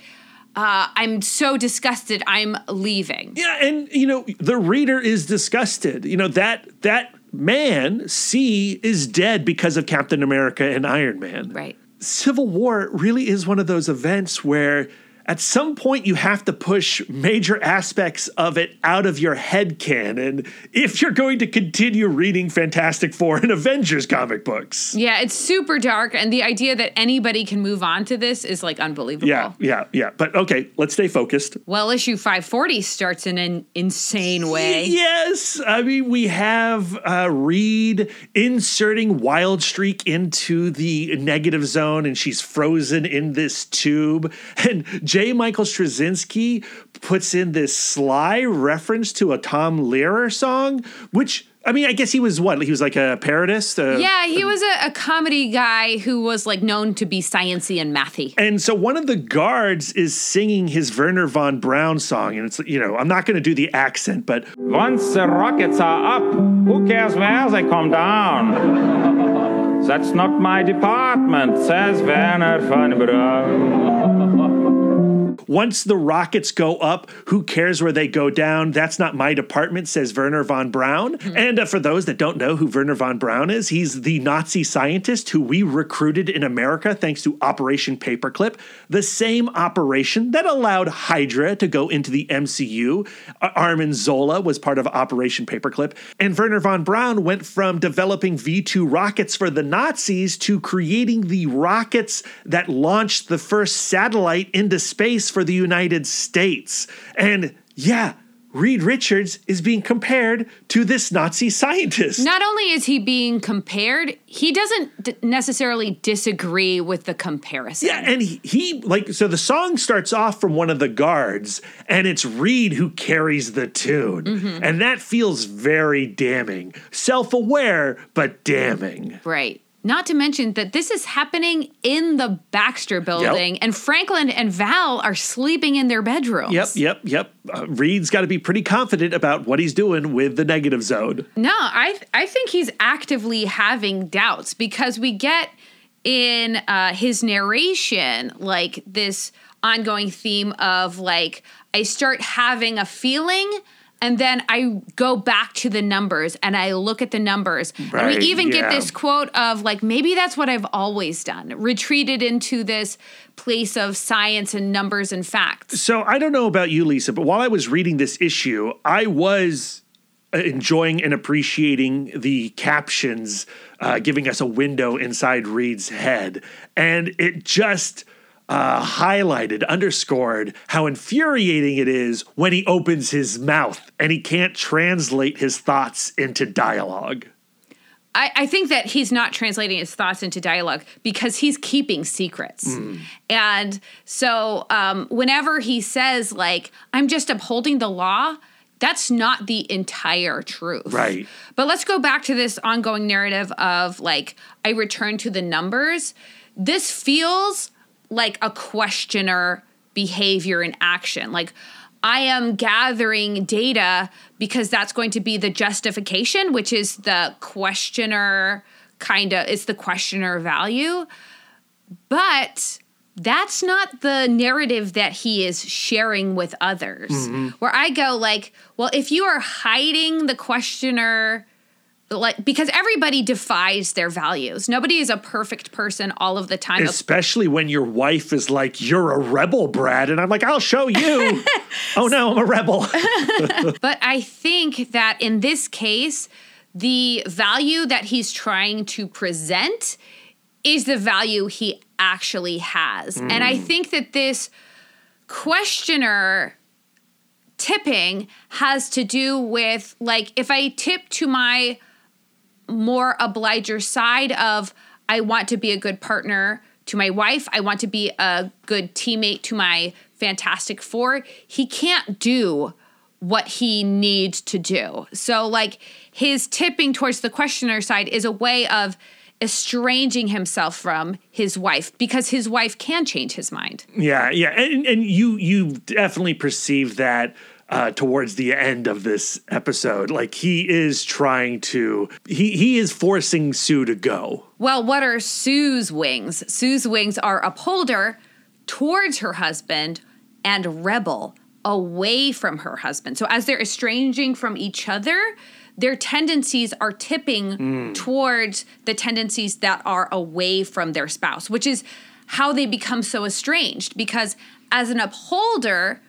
uh, I'm so disgusted. I'm leaving. Yeah, and you know the reader is disgusted. You know that that man, C, is dead because of Captain America and Iron Man. Right. Civil War really is one of those events where at some point you have to push major aspects of it out of your head canon if you're going to continue reading Fantastic Four and Avengers comic books. Yeah, it's super dark, and the idea that anybody can move on to this is like unbelievable. Yeah, yeah, yeah. But okay, let's stay focused. Well, issue 540 starts in an insane way. Yes. I mean, we have uh, Reed inserting Wildstreak into the negative zone, and she's frozen in this tube. And J. Michael Straczynski puts in this sly reference to a Tom Lehrer song, which I mean, I guess he was what? He was like a parodist. Uh, yeah, he was a, a, comedy guy who was like known to be sciency and mathy. And so one of the guards is singing his Wernher von Braun song, and it's you know I'm not going to do the accent, but once the rockets are up, who cares where they come down? That's not my department, says Wernher von Braun. Once the rockets go up, who cares where they go down? That's not my department, says Wernher von Braun. Mm-hmm. And uh, for those that don't know who Wernher von Braun is, he's the Nazi scientist who we recruited in America thanks to Operation Paperclip, the same operation that allowed Hydra to go into the MCU. Arnim Zola was part of Operation Paperclip. And Wernher von Braun went from developing V 2 rockets for the Nazis to creating the rockets that launched the first satellite into space for the United States. And yeah, Reed Richards is being compared to this Nazi scientist. Not only is he being compared, he doesn't d- necessarily disagree with the comparison. Yeah, and he, he like so the song starts off from one of the guards, and it's Reed who carries the tune, Mm-hmm. and that feels very damning, self-aware but damning. Right. Not to mention that this is happening in the Baxter building, and Franklin and Val are sleeping in their bedrooms. Yep, yep, yep. Uh, Reed's got to be pretty confident about what he's doing with the negative zone. No, I th- I think he's actively having doubts because we get in uh, his narration like this ongoing theme of like I start having a feeling. And then I go back to the numbers and I look at the numbers. and we even yeah. get this quote of like, maybe that's what I've always done, retreated into this place of science and numbers and facts. So I don't know about you, Lisa, but while I was reading this issue, I was uh, enjoying and appreciating the captions, uh, giving us a window inside Reed's head, and it just. Uh, highlighted, underscored how infuriating it is when he opens his mouth and he can't translate his thoughts into dialogue. I, I think that he's not translating his thoughts into dialogue because he's keeping secrets. And so um, whenever he says, like, I'm just upholding the law, that's not the entire truth. Right. But let's go back to this ongoing narrative of, like, I return to the numbers. This feels like a questioner behavior in action. Like, I am gathering data because that's going to be the justification, which is the questioner kind of, it's the questioner value. But that's not the narrative that he is sharing with others. Mm-hmm. Where I go, like, well, if you are hiding the questioner, like, because everybody defies their values. Nobody is a perfect person all of the time. Especially when your wife is like, You're a rebel, Brad. And I'm like, I'll show you. oh no, I'm a rebel. But I think that in this case, the value that he's trying to present is the value he actually has. And I mm. think that this questioner tipping has to do with like if I tip to my more obliger side of I want to be a good partner to my wife, I want to be a good teammate to my Fantastic Four, he can't do what he needs to do. So like his tipping towards the questioner side is a way of estranging himself from his wife because his wife can change his mind. Yeah, yeah, and and you you definitely perceive that uh, towards the end of this episode. Like he is trying to he he is forcing Sue to go. Well, what are Sue's wings? Sue's wings are upholder towards her husband and rebel away from her husband. So as they're estranging from each other, their tendencies are tipping towards the tendencies that are away from their spouse, which is how they become so estranged because as an upholder,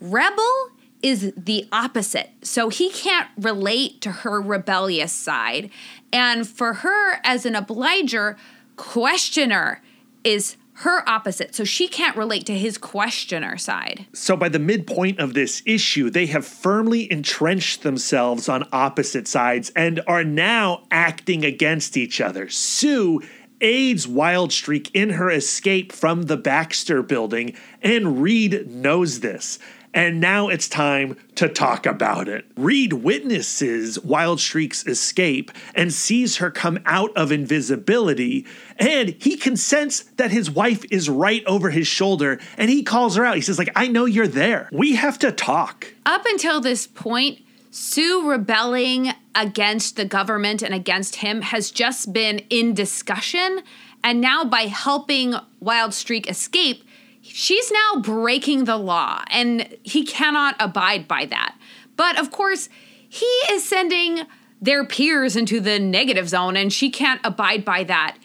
rebel is the opposite. So he can't relate to her rebellious side. And for her, as an obliger, questioner is her opposite. So she can't relate to his questioner side. So by the midpoint of this issue, they have firmly entrenched themselves on opposite sides and are now acting against each other. Sue aids Wildstreak in her escape from the Baxter building, and Reed knows this. And now it's time to talk about it. Reed witnesses Wildstreak's escape and sees her come out of invisibility, and he consents that his wife is right over his shoulder, and he calls her out. He says, like, I know you're there. We have to talk. Up until this point, Sue rebelling against the government and against him has just been in discussion. And now, by helping Wildstreak escape, she's now breaking the law and he cannot abide by that. But of course, he is sending their peers into the negative zone and she can't abide by that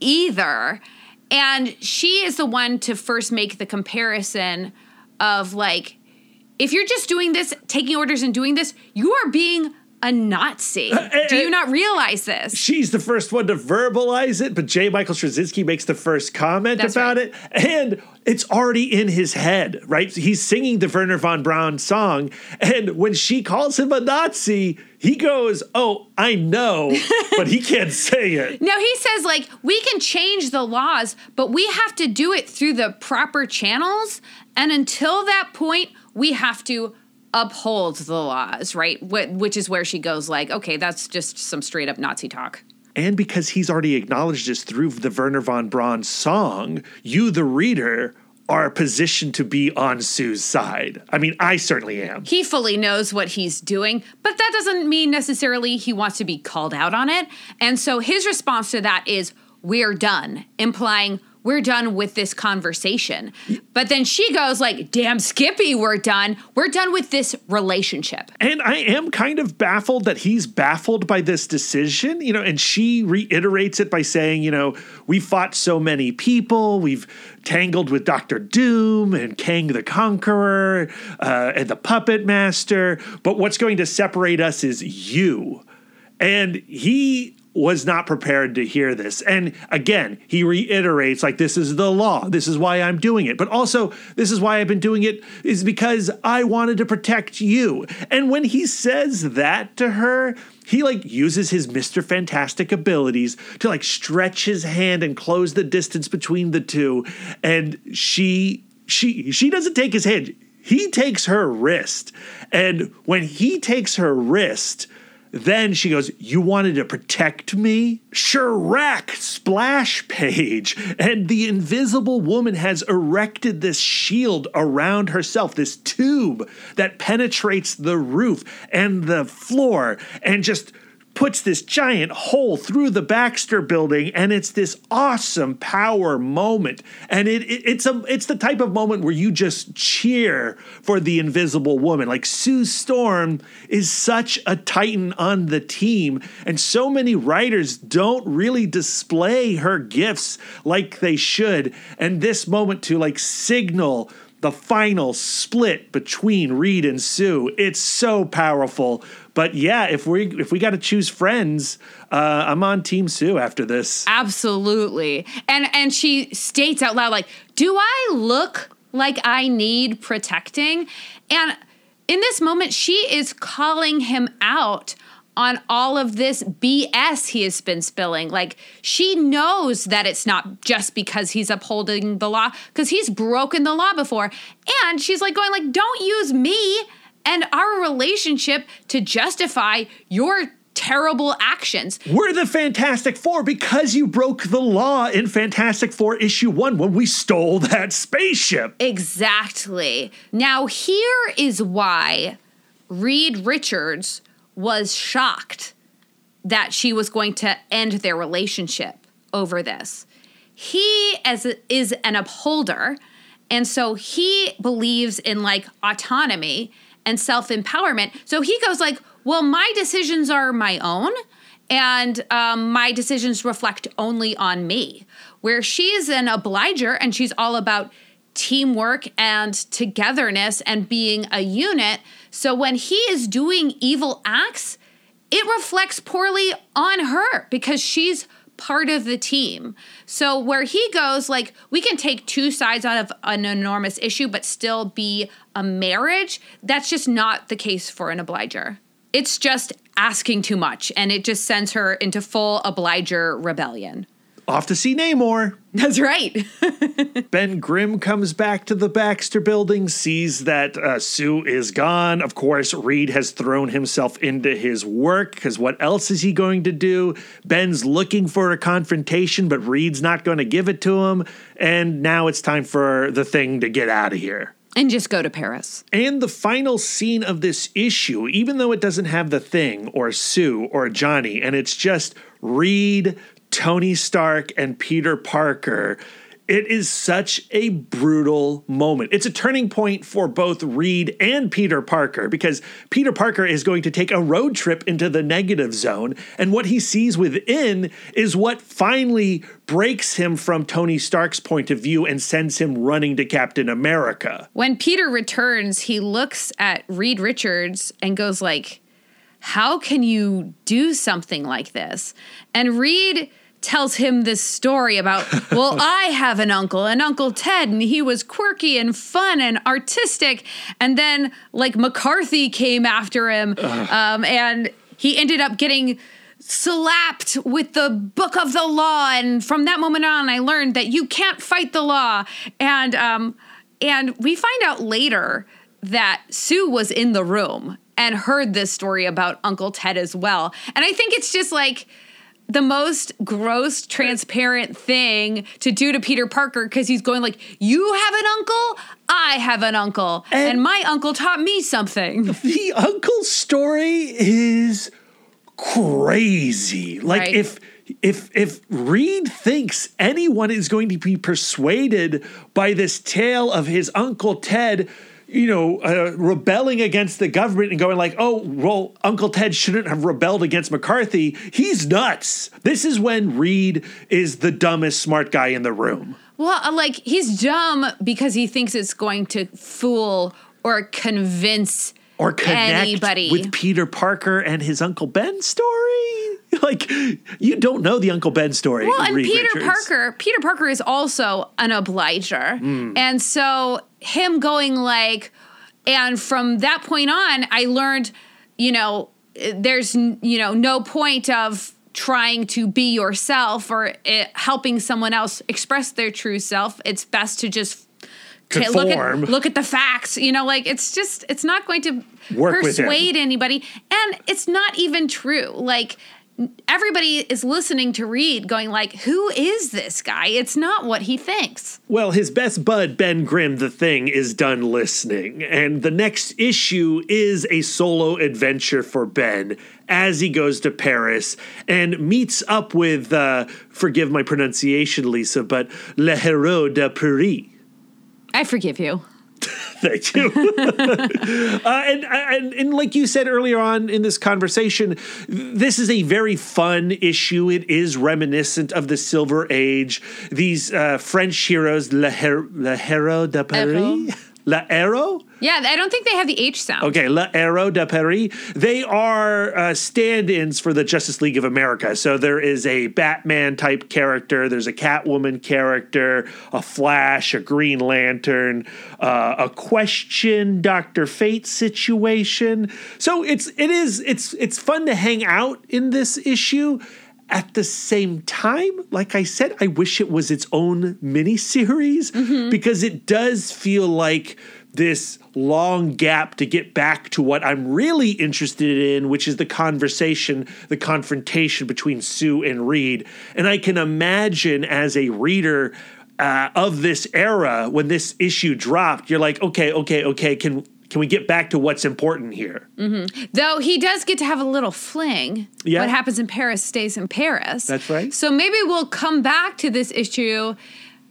either. And she is the one to first make the comparison of like, if you're just doing this, taking orders and doing this, you are being a Nazi. Uh, uh, do you uh, not realize this? She's the first one to verbalize it, but J. Michael Straczynski makes the first comment That's about right. it. And it's already in his head, right? He's singing the Wernher von Braun song. And when she calls him a Nazi, he goes, Oh, I know, but he can't say it. No, he says like we can change the laws, but we have to do it through the proper channels. And until that point, we have to uphold the laws, right? Wh- Which is where she goes like, okay, that's just some straight up Nazi talk. And because he's already acknowledged this through the Wernher von Braun song, you, the reader, are positioned to be on Sue's side. I mean, I certainly am. He fully knows what he's doing, but that doesn't mean necessarily he wants to be called out on it. And so his response to that is, we're done, implying we're done with this conversation. But then she goes like, damn Skippy, we're done. We're done with this relationship. And I am kind of baffled that he's baffled by this decision, you know, and she reiterates it by saying, you know, we fought so many people, we've tangled with Doctor Doom and Kang the Conqueror uh, and the Puppet Master, but what's going to separate us is you. And he was not prepared to hear this. And again, he reiterates like this is the law. This is why I'm doing it. But also, this is why I've been doing it is because I wanted to protect you. And when he says that to her, he like uses his Mr. Fantastic abilities to like stretch his hand and close the distance between the two. And she she she doesn't take his hand. He takes her wrist. And when he takes her wrist, then she goes, You wanted to protect me? Shrek splash page. And the invisible woman has erected this shield around herself, this tube that penetrates the roof and the floor and just puts this giant hole through the Baxter building and it's this awesome power moment and it, it, it's a it's the type of moment where you just cheer for the invisible woman like Sue Storm is such a titan on the team and so many writers don't really display her gifts like they should and this moment to like signal the final split between Reed and Sue. It's so powerful. But yeah, if we if we got to choose friends, uh, I'm on Team Sue after this. Absolutely. And and she states out loud like, "Do I look like I need protecting?" And in this moment she is calling him out on all of this BS he has been spilling. Like she knows that it's not just because he's upholding the law cuz he's broken the law before. And she's like going like, "Don't use me and our relationship to justify your terrible actions." We're the Fantastic Four because you broke the law in Fantastic Four issue one when we stole that spaceship. Exactly. Now, here is why Reed Richards was shocked that she was going to end their relationship over this. He as is an upholder, and so he believes in like autonomy and self-empowerment. So he goes like, "Well, my decisions are my own." and um, my decisions reflect only on me. Where she's an obliger and she's all about teamwork and togetherness and being a unit. So when he is doing evil acts, it reflects poorly on her because she's part of the team. So where he goes, like, we can take two sides out of an enormous issue, but still be a marriage. That's just not the case for an obliger. It's just asking too much, and it just sends her into full obliger rebellion. Off to see Namor. That's right. Ben Grimm comes back to the Baxter building, sees that uh, Sue is gone. Of course, Reed has thrown himself into his work because what else is he going to do? Ben's looking for a confrontation, but Reed's not going to give it to him. And now it's time for the thing to get out of here. and just go to Paris. And the final scene of this issue, even though it doesn't have the thing or Sue or Johnny, and it's just Reed, Tony Stark, and Peter Parker, it is such a brutal moment. It's a turning point for both Reed and Peter Parker because Peter Parker is going to take a road trip into the negative zone. And what he sees within is what finally breaks him from Tony Stark's point of view and sends him running to Captain America. When Peter returns, he looks at Reed Richards and goes like, how can you do something like this? And Reed tells him this story about, well, I have an uncle, an Uncle Ted, and he was quirky and fun and artistic. And then, like, McCarthy came after him, um, and he ended up getting slapped with the book of the law. And from that moment on, I learned that you can't fight the law. And, um, and we find out later that Sue was in the room and heard this story about Uncle Ted as well. And I think it's just like the most gross, transparent thing to do to Peter Parker because he's going like, "You have an uncle, I have an uncle, and, And- my uncle taught me something." the uncle story is crazy. Like Right. if if if Reed thinks anyone is going to be persuaded by this tale of his uncle Ted, you know, uh, rebelling against the government and going like, "Oh, well, Uncle Ted shouldn't have rebelled against McCarthy." He's nuts. This is when Reed is the dumbest smart guy in the room. Well, uh, like he's dumb because he thinks it's going to fool or convince or connect anybody. with Peter Parker and his Uncle Ben story. Like you don't know the Uncle Ben story. Well, and Reed Peter Richards. Parker, Peter Parker is also an obliger. Hmm. And so him going like, and from that point on, I learned, you know, there's, you know, no point of trying to be yourself or it, helping someone else express their true self. It's best to just look at look at the facts. You know, like it's just it's not going to Work persuade anybody, and it's not even true. Like everybody is listening to Reed, going like, "Who is this guy?" It's not what he thinks. Well, his best bud, Ben Grimm, the thing, is done listening. And the next issue is a solo adventure for Ben as he goes to Paris and meets up with, uh, forgive my pronunciation, Lisa, but Le Héros de Paris. I forgive you. Thank you. uh, and, and and like you said earlier on in this conversation, this is a very fun issue. It is reminiscent of the Silver Age. These uh, French heroes, Le, Her- Le Héros de Paris, Le Héros. Yeah, I don't think they have the H sound. Okay, Le Héros de Paris. They are uh, stand-ins for the Justice League of America. So there is a Batman type character, there's a Catwoman character, a Flash, a Green Lantern, uh, a Question, Doctor Fate situation. So it's it is it's it's fun to hang out in this issue. At the same time, like I said, I wish it was its own miniseries because it does feel like this long gap to get back to what I'm really interested in, which is the conversation, the confrontation between Sue and Reed. And I can imagine as a reader uh, of this era, when this issue dropped, you're like, okay, okay, okay, can can we get back to what's important here? Mm-hmm. Though he does get to have a little fling. Yeah. What happens in Paris stays in Paris. That's right. So maybe we'll come back to this issue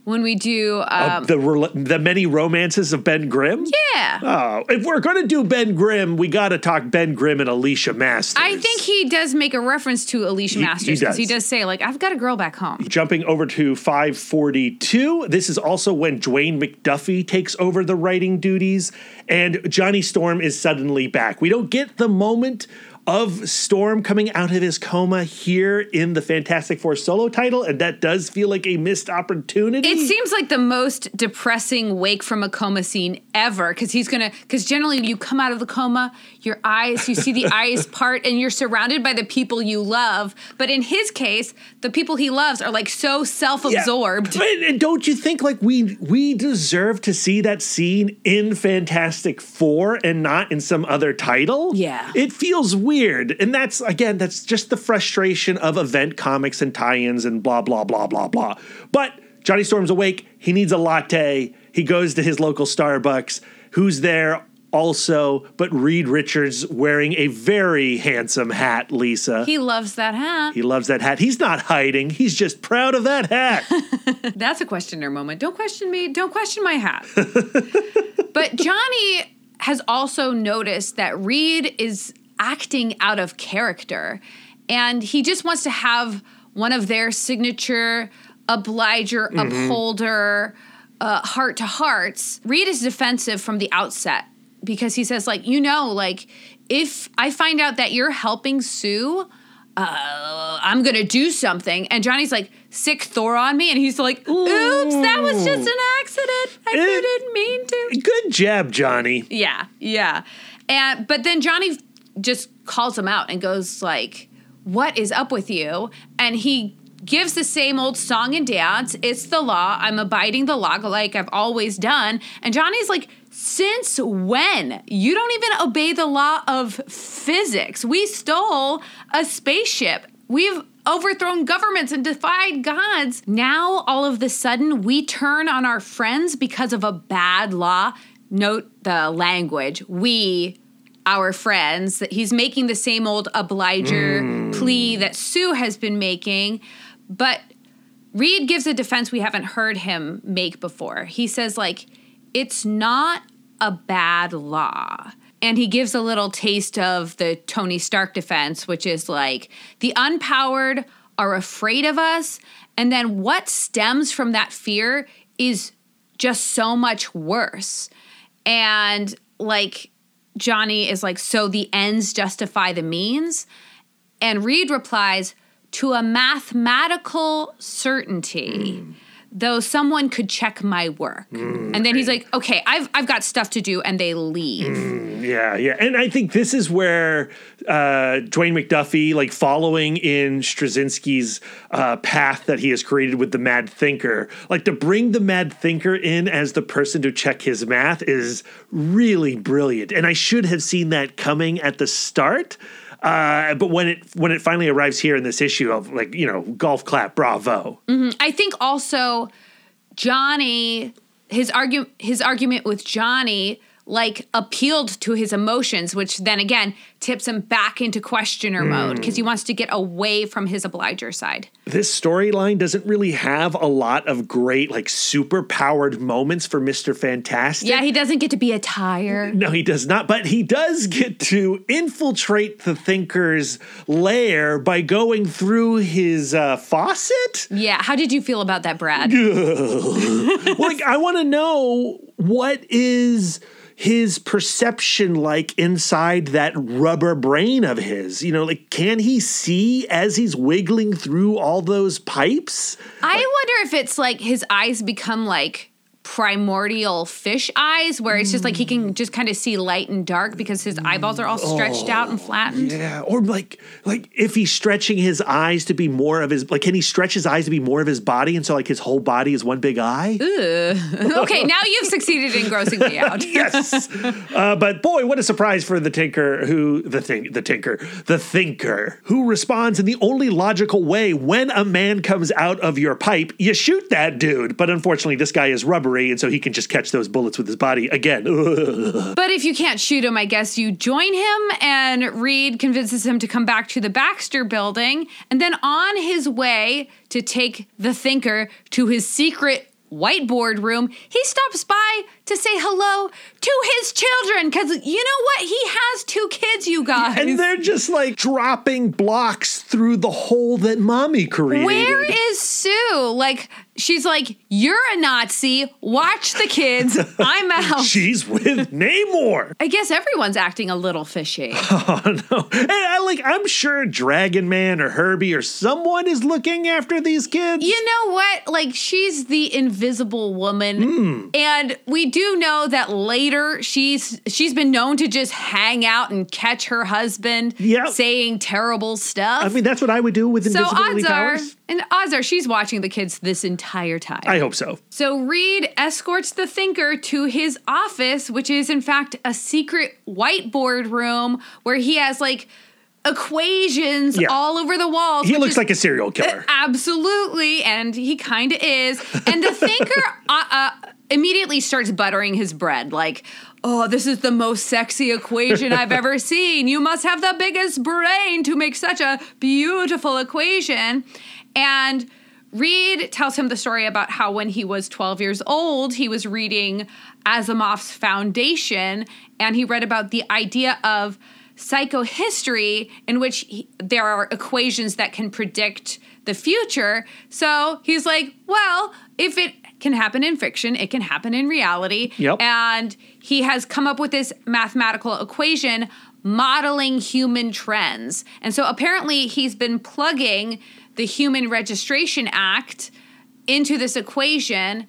when we do. Um, the rel- the many romances of Ben Grimm. yeah. Oh, if we're gonna do Ben Grimm, we got to talk Ben Grimm and Alicia Masters. I think he does make a reference to Alicia He- he Masters because he, does. does say like, "I've got a girl back home." Jumping over to 542. This is also when Dwayne McDuffie takes over the writing duties, and Johnny Storm is suddenly back. We don't get the moment of Storm coming out of his coma here in the Fantastic Four solo title, and that does feel like a missed opportunity. It seems like the most depressing wake from a coma scene ever because he's gonna because generally you come out of the coma, your eyes, you see the eyes part, and you're surrounded by the people you love. But in his case, the people he loves are like so self-absorbed. Yeah. And, and don't you think like we we deserve to see that scene in Fantastic Four and not in some other title? Yeah. It feels weird. And that's again, that's just the frustration of event comics and tie-ins and blah blah blah blah blah. But Johnny Storm's awake, he needs a latte. He goes to his local Starbucks. Who's there? Also, but Reed Richards wearing a very handsome hat, Lisa. He loves that hat. he loves that hat. He's not hiding. He's just proud of that hat. That's a questioner moment. Don't question me. Don't question my hat. but Johnny has also noticed that Reed is acting out of character and he just wants to have one of their signature obliger, upholder, uh, heart to hearts. Reed is defensive from the outset because he says, like, you know, like, if I find out that you're helping Sue, uh, I'm gonna do something. And Johnny's like, sic Thor on me. And he's like, oops, that was just an accident. I Eh. didn't mean to. Good jab, Johnny. Yeah, yeah. And but then Johnny just calls him out and goes like, "What is up with you?" And he gives the same old song and dance. It's the law. I'm abiding the law like I've always done. And Johnny's like, "Since when? You don't even obey the law of physics. We stole a spaceship. We've overthrown governments and defied gods. Now, all of the sudden, we turn on our friends because of a bad law. Note the language. We, our friends, that he's making the same old obliger hmm. plea that Sue has been making. But Reed gives a defense we haven't heard him make before. He says, like, it's not a bad law. And he gives a little taste of the Tony Stark defense, which is like, the unpowered are afraid of us. And then what stems from that fear is just so much worse. And like, Johnny is like, so the ends justify the means? And Reed replies, to a mathematical certainty, though someone could check my work. And then he's like, okay, I've, I've got stuff to do. And they leave. Yeah, yeah. And I think this is where uh, Dwayne McDuffie, like following in Straczynski's uh, path that he has created with the Mad Thinker, like to bring the Mad Thinker in as the person to check his math is really brilliant. And I should have seen that coming at the start. Uh, but when it when it finally arrives here in this issue of like you know golf clap bravo. I think also Johnny, his argument, his argument with Johnny, like appealed to his emotions, which then again tips him back into questioner mode because he wants to get away from his obliger side. this storyline doesn't really have a lot of great like super powered moments for Mr. Fantastic. Yeah, he doesn't get to be a tire. No, he does not. But he does get to infiltrate the thinker's lair by going through his uh, faucet. Yeah, how did you feel about that, Brad? like, I want to know what is his perception like inside that rubber brain of his. You know, like, can he see as he's wiggling through all those pipes? I wonder if it's like his eyes become like primordial fish eyes where it's just like he can just kind of see light and dark because his eyeballs are all stretched out and flattened. Yeah, or like like if he's stretching his eyes to be more of his like can he stretch his eyes to be more of his body and so like his whole body is one big eye? okay, now you've succeeded in grossing me out. yes. Uh, but boy, what a surprise for the tinker who the thing the tinker the thinker who responds in the only logical way when a man comes out of your pipe, you shoot that dude. But unfortunately, this guy is rubbery, and so he can just catch those bullets with his body again. But if you can't shoot him, I guess you join him, and Reed convinces him to come back to the Baxter building. And then on his way to take the thinker to his secret whiteboard room, he stops by to say hello to his children. Because you know what? He has two kids, you guys. And they're just like dropping blocks through the hole that mommy created. Where is Sue? Like, she's like, You're a Nazi. Watch the kids. I'm out. She's with Namor. I guess everyone's acting a little fishy. Oh no! And I like. I'm sure Dragon Man or Herbie or someone is looking after these kids. You know what? Like she's the invisible woman, hmm. and we do know that later she's she's been known to just hang out and catch her husband Yep. saying terrible stuff. I mean, that's what I would do with so invisibility odds are, powers. and odds are she's watching the kids this entire time. I hope so. So Reed escorts the thinker to his office, which is in fact a secret whiteboard room where he has like equations Yeah. all over the walls. He looks is- like a serial killer. Absolutely, and he kind of is. And the thinker uh, uh, immediately starts buttering his bread, like, "Oh, this is the most sexy equation I've ever seen. You must have the biggest brain to make such a beautiful equation." And Reed tells him the story about how when he was 12 years old, he was reading Asimov's Foundation, and he read about the idea of psychohistory in which he, there are equations that can predict the future. So he's like, well, if it can happen in fiction, it can happen in reality. Yep. And he has come up with this mathematical equation modeling human trends. And so apparently he's been plugging the Human Registration Act into this equation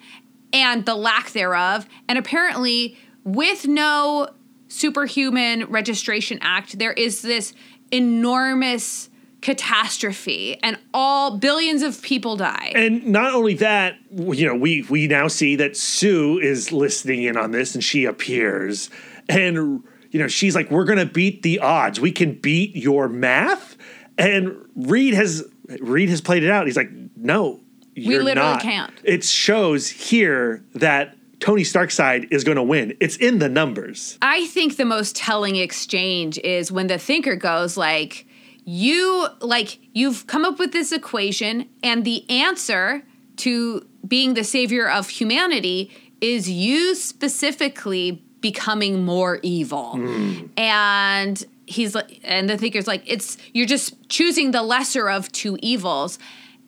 and the lack thereof. And apparently, with no Superhuman Registration Act, there is this enormous catastrophe and all billions of people die. And not only that, you know, we we now see that Sue is listening in on this and she appears and you know, she's like we're going to beat the odds. We can beat your math. And Reed has Reed has played it out. He's like, "No, you're literally not. can't. It shows here that Tony Stark's side is going to win. It's in the numbers. I think the most telling exchange is when the thinker goes like you like you've come up with this equation and the answer to being the savior of humanity is you specifically becoming more evil. Mm. And he's like and the thinker's like it's you're just choosing the lesser of two evils.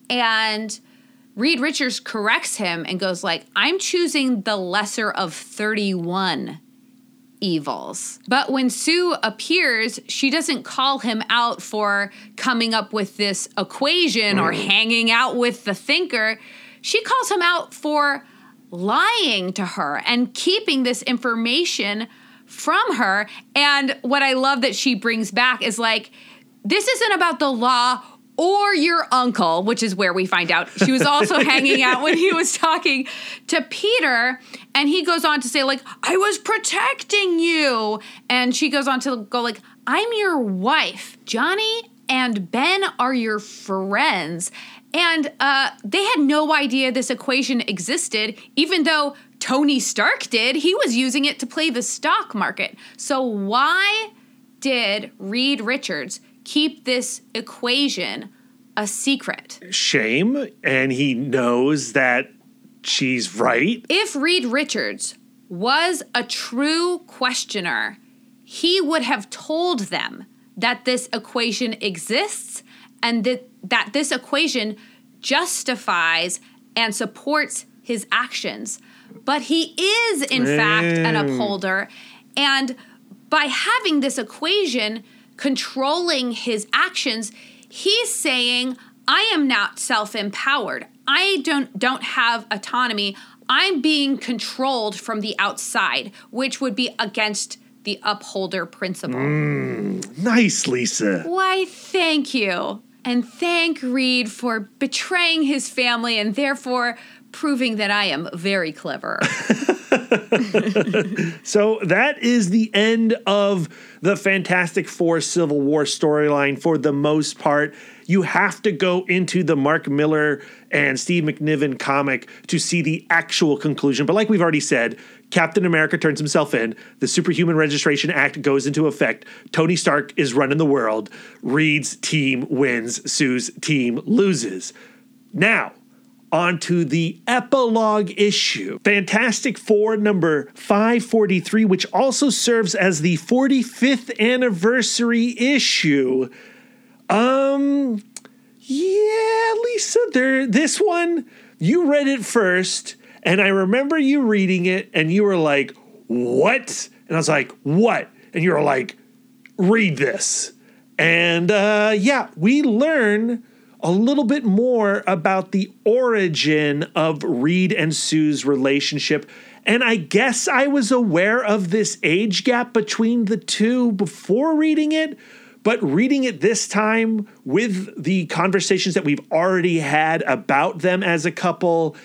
And Reed Richards corrects him and goes like, "I'm choosing the lesser of 31 evils." But when Sue appears, she doesn't call him out for coming up with this equation or mm. hanging out with the thinker. She calls him out for lying to her and keeping this information from her. And what I love that she brings back is like, this isn't about the law or your uncle, which is where we find out she was also hanging out when he was talking to Peter. And he goes on to say, like, I was protecting you. And she goes on to go, like, I'm your wife. Johnny and Ben are your friends. And uh, they had no idea this equation existed, even though Tony Stark did. He was using it to play the stock market. So, why did Reed Richards keep this equation a secret? Shame. And he knows that she's right. If Reed Richards was a true questioner, he would have told them that this equation exists and that, that this equation justifies and supports his actions. But he is, in fact, an Mm. upholder. And by having this equation controlling his actions, he's saying, I am not self-empowered. I don't don't have autonomy. I'm being controlled from the outside, which would be against the upholder principle. Hmm. Nice, Lisa. Why, thank you. And thank Reed for betraying his family and therefore proving that I am very clever. So that is the end of the Fantastic Four Civil War storyline for the most part. You have to go into the Mark Millar and Steve McNiven comic to see the actual conclusion. But like we've already said, Captain America turns himself in, the Superhuman Registration Act goes into effect, Tony Stark is running the world, Reed's team wins, Sue's team loses. Now, on to the epilogue issue. Fantastic Four number 543, which also serves as the 45th anniversary issue. Um, yeah, Lisa, there this one, you read it first, and I remember you reading it, and you were like, What? And I was like, What? And you were like, read this. And uh, yeah, we learn a little bit more about the origin of Reed and Sue's relationship. And I guess I was aware of this age gap between the two before reading it, but reading it this time with the conversations that we've already had about them as a couple,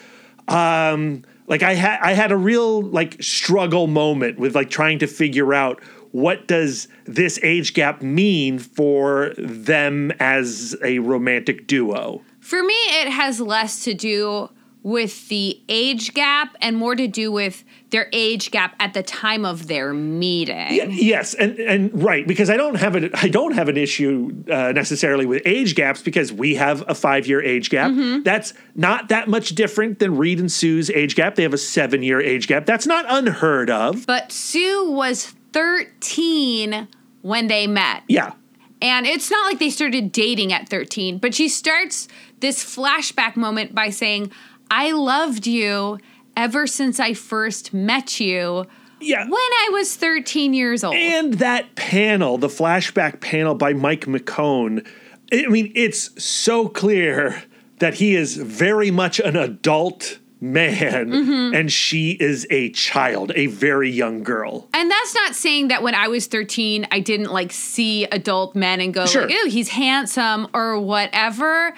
um, like I had I had a real like struggle moment with like trying to figure out what does this age gap mean for them as a romantic duo. For me, it has less to do with the age gap and more to do with their age gap at the time of their meeting. Yes, and and right because I don't have an I don't have an issue uh, necessarily with age gaps because we have a five year age gap. That's not that much different than Reed and Sue's age gap. They have a seven year age gap. That's not unheard of. But Sue was 13 when they met. Yeah, And it's not like they started dating at 13, but she starts this flashback moment by saying, I loved you ever since I first met you Yeah. when I was 13 years old. And that panel, the flashback panel by Mike McKone, I mean, it's so clear that he is very much an adult man Mm-hmm. and she is a child, a very young girl. And that's not saying that when I was 13, I didn't like see adult men and go, Sure. like, ew, he's handsome or whatever.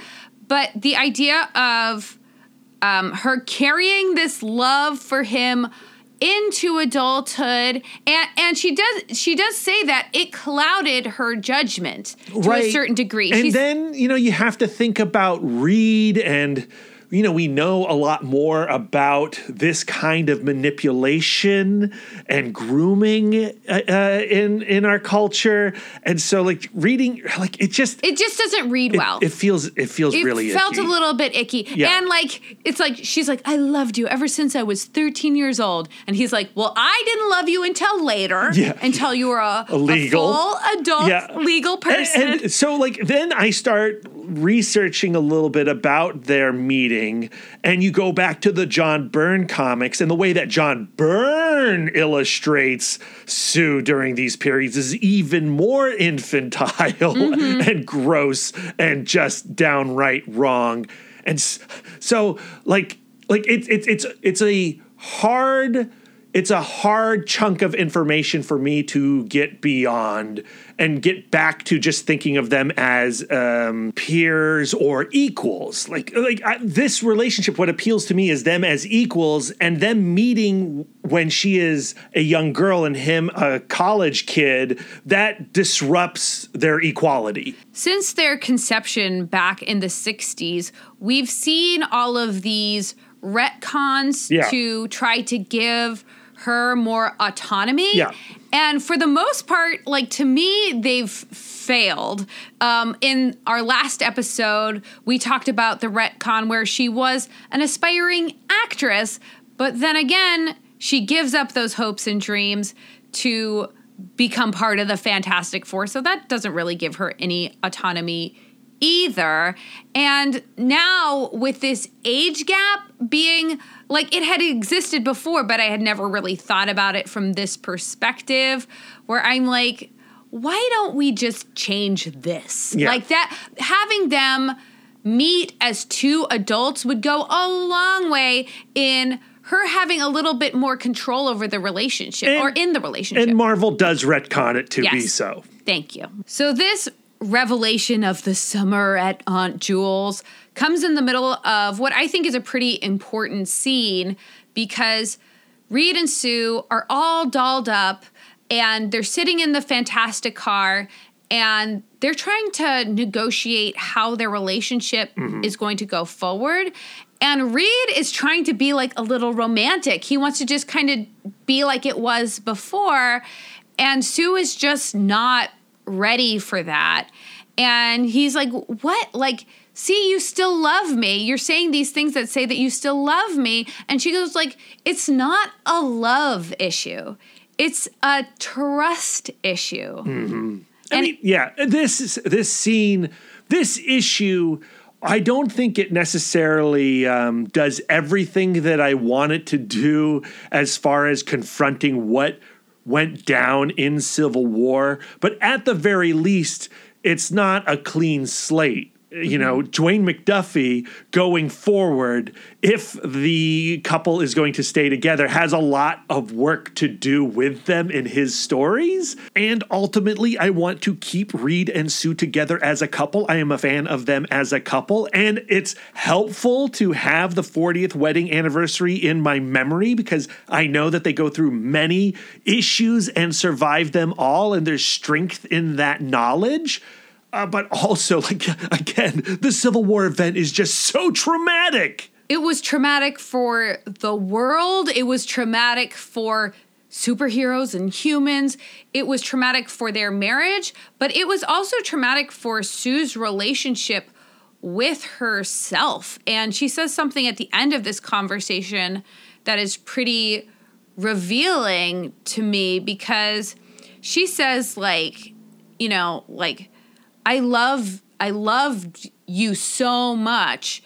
But the idea of um, her carrying this love for him into adulthood and and she does she does say that it clouded her judgment to a certain degree And She's- then, you know, you have to think about Reed and you know, we know a lot more about this kind of manipulation and grooming uh, uh, in in our culture, and so like reading, like it just it just doesn't read it, well it feels it feels it really felt icky. a little bit icky. Yeah. And like it's like she's like, I loved you ever since I was 13 years old. And he's like, Well, I didn't love you until later. Yeah. Until you were a, Legal. a full adult Yeah. legal And- person. And, so, like, then I start researching a little bit about their meeting, and you go back to the John Byrne comics, and the way that John Byrne illustrates Sue during these periods is even more infantile Mm-hmm. and gross and just downright wrong. And so, like, like it's it's it's it's a hard it's a hard chunk of information for me to get beyond and get back to just thinking of them as um, peers or equals. Like, like I, this relationship, what appeals to me is them as equals, and them meeting when she is a young girl and him a college kid. That disrupts their equality. Since their conception back in the 60s, we've seen all of these retcons Yeah. to try to give her more autonomy. Yeah. And for the most part, like to me, they've failed. Um, in our last episode, we talked about the retcon where she was an aspiring actress, but then again, she gives up those hopes and dreams to become part of the Fantastic Four. So that doesn't really give her any autonomy either. And now with this age gap being like it had existed before, but I had never really thought about it from this perspective where I'm like, why don't we just change this? Yeah. Like that, having them meet as two adults would go a long way in her having a little bit more control over the relationship And- or in the relationship. And Marvel does retcon it to be so. Thank you. So this revelation of the summer at Aunt Jules comes in the middle of what I think is a pretty important scene because Reed and Sue are all dolled up and they're sitting in the fantastic car and they're trying to negotiate how their relationship mm-hmm. is going to go forward. And Reed is trying to be like a little romantic. He wants to just kind of be like it was before. And Sue is just not ready for that. And he's like, What? Like, see, you still love me. You're saying these things that say that you still love me. And she goes, like, it's not a love issue. It's a trust issue. I And- mean, yeah, this is- this scene, this issue. I don't think it necessarily um, does everything that I want it to do as far as confronting what went down in Civil War. But at the very least, it's not a clean slate. You know, mm-hmm. Dwayne McDuffie going forward, if the couple is going to stay together, has a lot of work to do with them in his stories. And ultimately, I want to keep Reed and Sue together as a couple. I am a fan of them as a couple. And it's helpful to have the 40th wedding anniversary in my memory because I know that they go through many issues and survive them all. And there's strength in that knowledge. Uh, but also, like, again, the Civil War event is just so traumatic. It was traumatic for the world, it was traumatic for superheroes and humans, it was traumatic for their marriage, but it was also traumatic for Sue's relationship with herself. And she says something at the end of this conversation that is pretty revealing to me because she says like you know like i love i loved you so much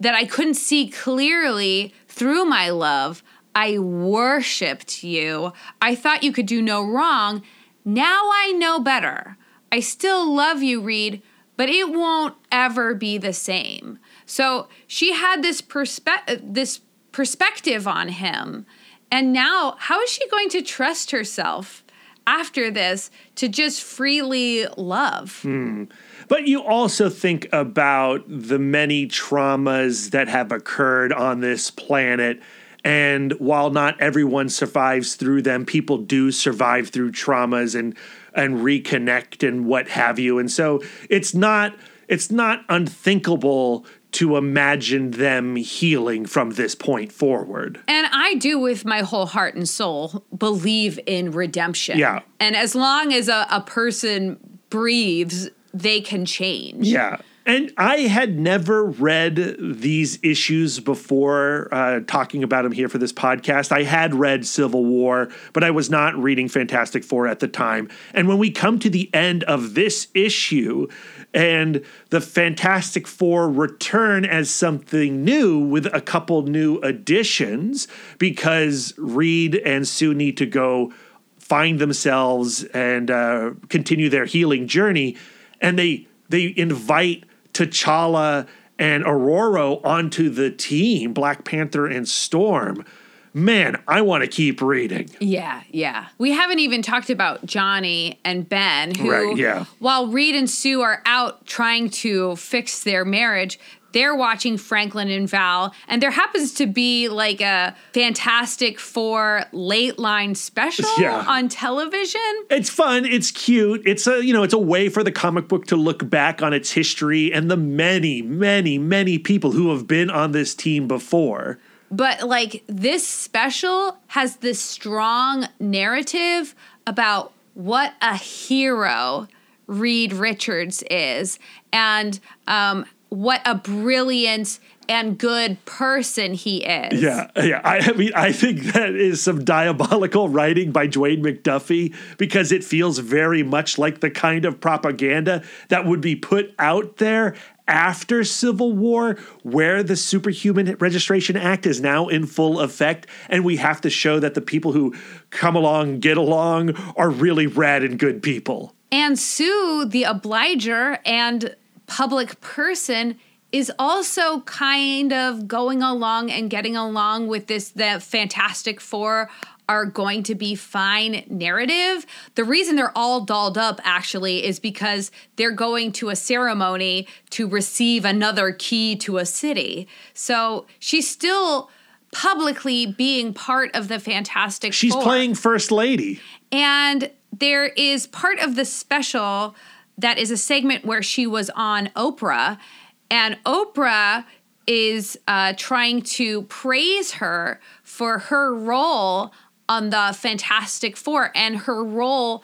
that i couldn't see clearly through my love I worshipped you. I thought you could do no wrong. Now I know better. I still love you, Reed, but it won't ever be the same. So she had this perspe- this perspective on him. And now, how is she going to trust herself after this to just freely love? Hmm. But you also think about the many traumas that have occurred on this planet. And while not everyone survives through them, people do survive through traumas and and reconnect and what have you. And so it's not it's not unthinkable to imagine them healing from this point forward. And I do, with my whole heart and soul, believe in redemption. Yeah. And as long as a, a person breathes, they can change. Yeah. And I had never read these issues before uh, talking about them here for this podcast. I had read Civil War, but I was not reading Fantastic Four at the time. And when we come to the end of this issue and the Fantastic Four return as something new with a couple new additions because Reed and Sue need to go find themselves and uh, continue their healing journey. And they they invite T'Challa and Ororo onto the team, Black Panther and Storm. Man, I want to keep reading. Yeah, yeah. We haven't even talked about Johnny and Ben, who, Right, yeah. while Reed and Sue are out trying to fix their marriage, they're watching Franklin and Val, and there happens to be like a Fantastic Four late line special Yeah. on television. It's fun, it's cute. It's a, you know, it's a way for the comic book to look back on its history and the many, many, many people who have been on this team before. But like this special has this strong narrative about what a hero Reed Richards is and um, what a brilliant and good person he is. Yeah, yeah. I, I mean, I think that is some diabolical writing by Dwayne McDuffie because it feels very much like the kind of propaganda that would be put out there after Civil War, where the Superhuman Registration Act is now in full effect, and we have to show that the people who come along, get along, are really rad and good people. And Sue, the obliger and public person, is also kind of going along and getting along with this the Fantastic Four are going to be fine narrative. The reason they're all dolled up actually is because they're going to a ceremony to receive another key to a city. So she's still publicly being part of the Fantastic She's Four. playing First Lady. And there is part of the special that is a segment where she was on Oprah, and Oprah is uh, trying to praise her for her role on the Fantastic Four and her role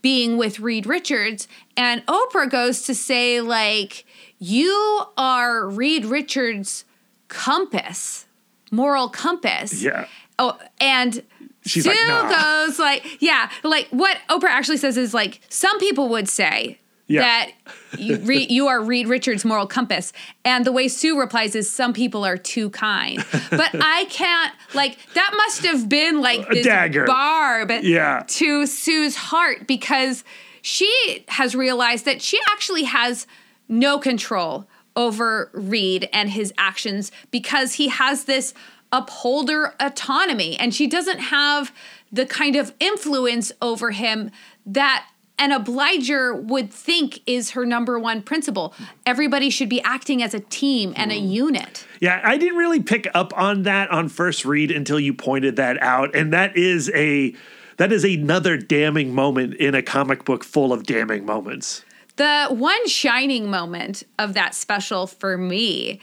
being with Reed Richards. And Oprah goes to say, like, you are Reed Richards' compass, moral compass. Yeah. Oh, and She's Sue like, nah. goes like, yeah, like what Oprah actually says is like, some people would say Yeah. that you, re, you are Reed Richards' moral compass, and the way Sue replies is, some people are too kind. But I can't like that must have been like A this dagger. barb Yeah. to Sue's heart because she has realized that she actually has no control over Reed and his actions because he has this upholder autonomy and she doesn't have the kind of influence over him that an obliger would think is her number one principle. Everybody should be acting as a team and a mm. unit. Yeah, I didn't really pick up on that on first read until you pointed that out, and that is a that is another damning moment in a comic book full of damning moments. The one shining moment of that special for me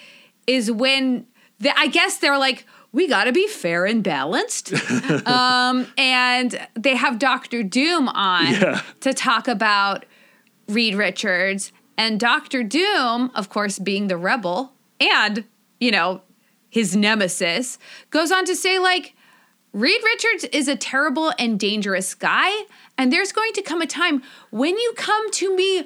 is when the, I guess they're like, we got to be fair and balanced. um, and they have Dr. Doom on Yeah. to talk about Reed Richards. And Dr. Doom, of course, being the rebel and, you know, his nemesis, goes on to say, like, Reed Richards is a terrible and dangerous guy. And there's going to come a time when you come to me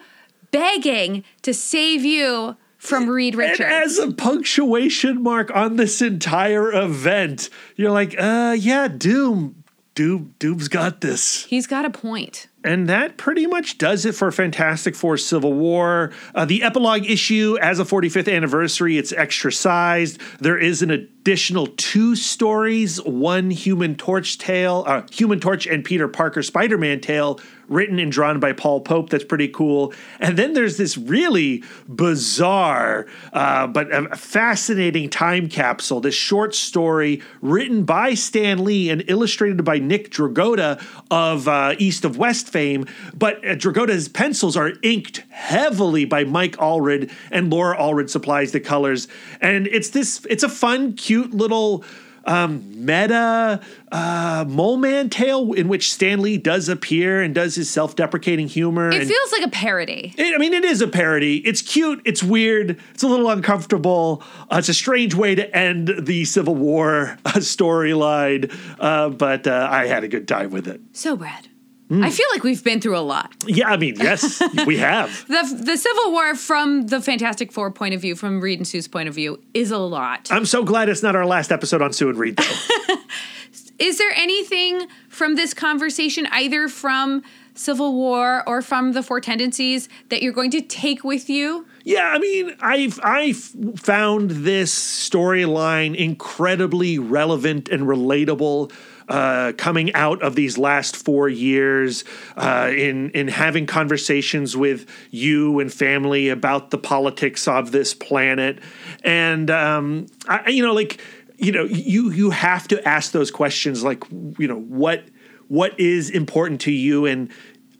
begging to save you from Reed And Richards. as a punctuation mark on this entire event, you're like, uh, yeah, Doom, Doom, Doom's got this. He's got a point. And that pretty much does it for Fantastic Four Civil War. Uh, the epilogue issue, as a 45th anniversary, it's extra sized. There is an additional two stories one Human Torch tale, uh, Human Torch and Peter Parker Spider Man tale, written and drawn by Paul Pope. That's pretty cool. And then there's this really bizarre uh, but a fascinating time capsule, this short story written by Stan Lee and illustrated by Nick Dragotta of uh, East of West fame. But uh, Dragotta's pencils are inked heavily by Mike Allred, and Laura Allred supplies the colors. And it's this, it's a fun, cute little um, meta uh, mole man tale in which Stan Lee does appear and does his self-deprecating humor. It feels like a parody. it, I mean, it is a parody. It's cute. It's weird. It's a little uncomfortable. Uh, it's a strange way to end the Civil War uh, storyline, uh, but uh, I had a good time with it. So, Brad, Hmm. I feel like we've been through a lot. Yeah, I mean, yes, we have. The, the Civil War, from the Fantastic Four point of view, from Reed and Sue's point of view, is a lot. I'm so glad it's not our last episode on Sue and Reed, though. Is there anything from this conversation, either from Civil War or from the Four Tendencies, that you're going to take with you? Yeah, I mean, I've I found this storyline incredibly relevant and relatable. Uh, coming out of these last four years, uh, in in having conversations with you and family about the politics of this planet, and um, I, you know, like you know, you you have to ask those questions, like you know, what what is important to you, and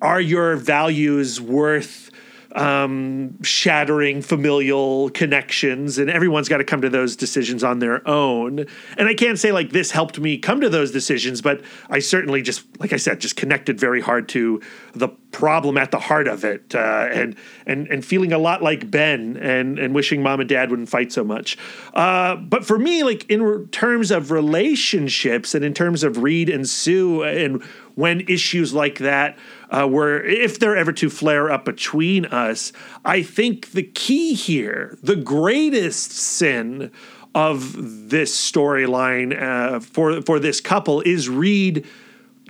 are your values worth um, shattering familial connections, and everyone's got to come to those decisions on their own. And I can't say like this helped me come to those decisions, but I certainly just, like I said, just connected very hard to the problem at the heart of it, uh, and and and feeling a lot like Ben, and and wishing mom and dad wouldn't fight so much. Uh, but for me, like in re- terms of relationships, and in terms of Reed and Sue, and when issues like that uh, were, if they're ever to flare up between us, I think the key here, the greatest sin of this storyline uh, for for this couple is Reed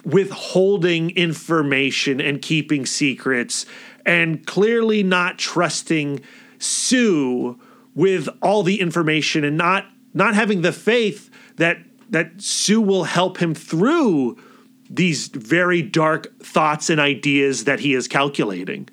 withholding information and keeping secrets, and clearly not trusting Sue with all the information, and not not having the faith that that Sue will help him through these very dark thoughts and ideas that he is calculating.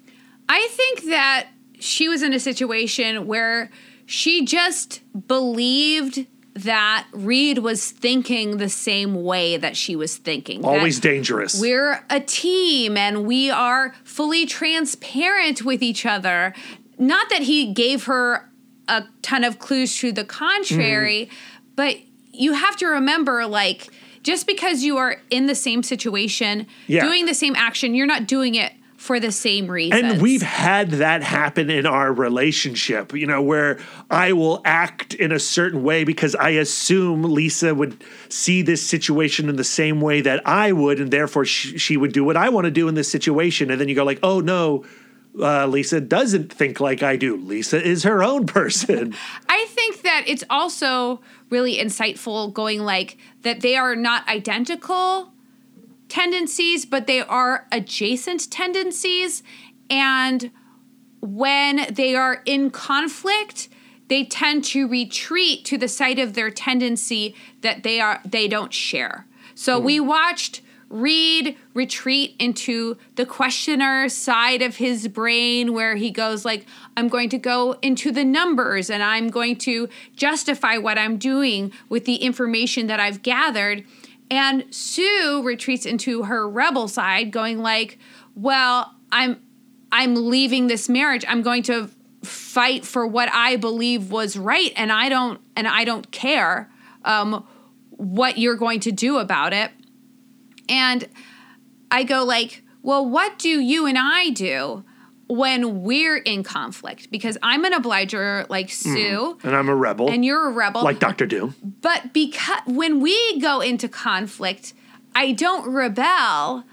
I think that she was in a situation where she just believed that Reed was thinking the same way that she was thinking. Always dangerous. We're a team and we are fully transparent with each other. Not that he gave her a ton of clues to the contrary, mm-hmm. but you have to remember like just because you are in the same situation, Yeah. doing the same action, you're not doing it for the same reason. And we've had that happen in our relationship, you know, where I will act in a certain way because I assume Lisa would see this situation in the same way that I would, and therefore she, she would do what I want to do in this situation. And then you go like, oh no, uh, Lisa doesn't think like I do. Lisa is her own person. I think that it's also really insightful going like that they are not identical tendencies, but they are adjacent tendencies. And when they are in conflict, they tend to retreat to the side of their tendency that they are they don't share. So we mm-hmm. watched Reed retreat into the questioner side of his brain where he goes like I'm going to go into the numbers and I'm going to justify what I'm doing with the information that I've gathered. And Sue retreats into her rebel side going like well I'm I'm leaving this marriage. I'm going to fight for what I believe was right and I don't and I don't care um what you're going to do about it and I go like, well, what do you and I do when we're in conflict? Because I'm an obliger like mm. Sue, and I'm a rebel, and you're a rebel. like Doctor Doom. But because when we go into conflict, I don't rebel.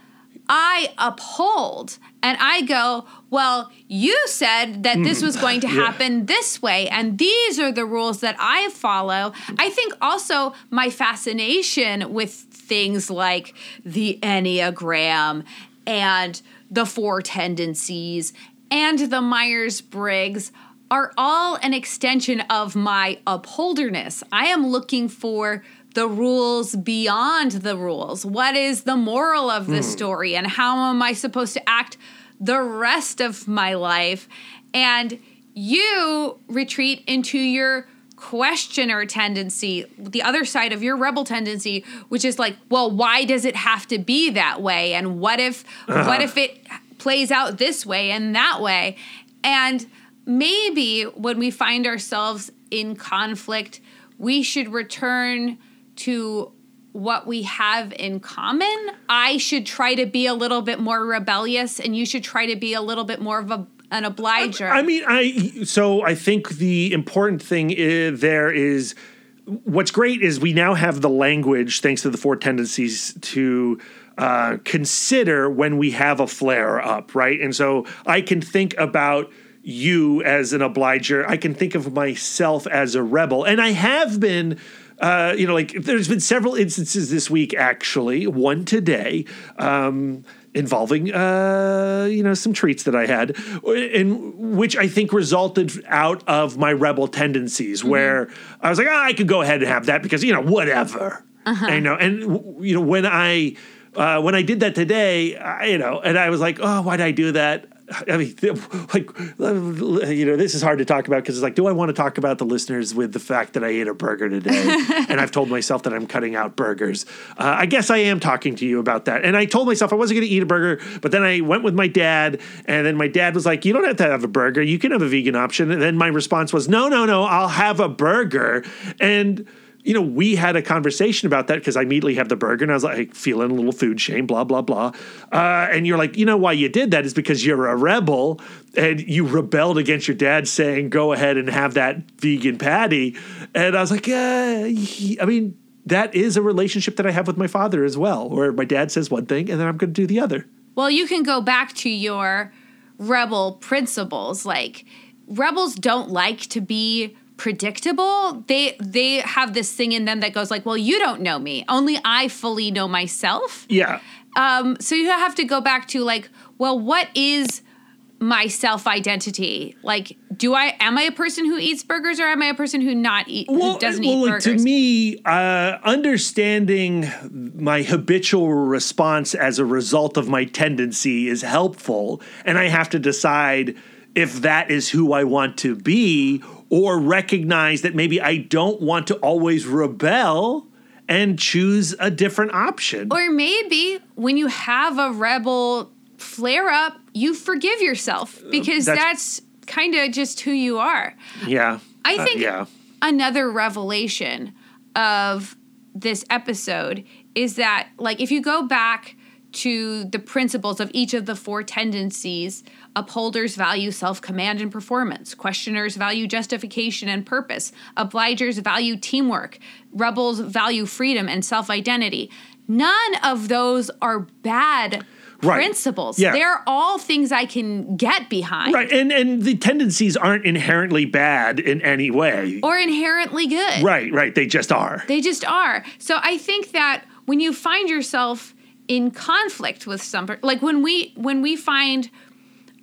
I uphold and I go, Well, you said that this mm. was going to happen this way, and these are the rules that I follow. I think also my fascination with things like the Enneagram and the four tendencies and the Myers Briggs are all an extension of my upholderness. I am looking for the rules beyond the rules. What is the moral of the hmm. story and how am I supposed to act the rest of my life? And you retreat into your questioner tendency, the other side of your rebel tendency, which is like, well, why does it have to be that way? And what if uh-huh. what if it plays out this way and that way? And maybe when we find ourselves in conflict, we should return to what we have in common. I should try to be a little bit more rebellious, and you should try to be a little bit more of a, an obliger. I mean, I so I think the important thing i there is what's great is we now have the language, thanks to the four tendencies, to uh, consider when we have a flare up, right? And so I can think about you as an obliger. I can think of myself as a rebel, and I have been. Uh, you know, like there's been several instances this week, actually, one today, um, involving uh, you know some treats that I had, in which I think resulted out of my rebel tendencies, where I was like, oh, I could go ahead and have that because you know whatever, I know, and you know when I uh, when I did that today, I, you know, and I was like, oh, why did I do that? I mean, like, you know, this is hard to talk about because it's like, do I want to talk about the listeners with the fact that I ate a burger today? and I've told myself that I'm cutting out burgers. Uh, I guess I am talking to you about that. And I told myself I wasn't going to eat a burger, but then I went with my dad, and then my dad was like, you don't have to have a burger. You can have a vegan option. And then my response was, no, no, no, I'll have a burger. And you know, we had a conversation about that because I immediately have the burger and I was like feeling a little food shame, blah, blah, blah. Uh, and you're like, you know, why you did that is because you're a rebel and you rebelled against your dad saying, go ahead and have that vegan patty. And I was like, yeah, he- I mean, that is a relationship that I have with my father as well, where my dad says one thing and then I'm going to do the other. Well, you can go back to your rebel principles. Like rebels don't like to be predictable. They they have this thing in them that goes like, "Well, you don't know me. Only I fully know myself." Yeah. Um so you have to go back to like, "Well, what is my self identity? Like, do I am I a person who eats burgers or am I a person who not eat who doesn't eat burgers?" To me, uh, understanding my habitual response as a result of my tendency is helpful, and I have to decide if that is who I want to be, or recognize that maybe I don't want to always rebel and choose a different option. Or maybe when you have a rebel flare up, you forgive yourself because Uh, that's- that's, kind of just who you are. yeah, I Uh, think yeah. another revelation of this episode is that, like, if you go back to the principles of each of the four tendencies, upholders value self command and performance, questioners value justification and purpose, obligers value teamwork, rebels value freedom and self identity. None of those are bad. Right. Principles. Yeah. They're all things I can get behind Right, and and the tendencies aren't inherently bad in any way. or inherently good. right, right, they just are. They just are. So I think that when you find yourself in conflict with somebody, like when we when we find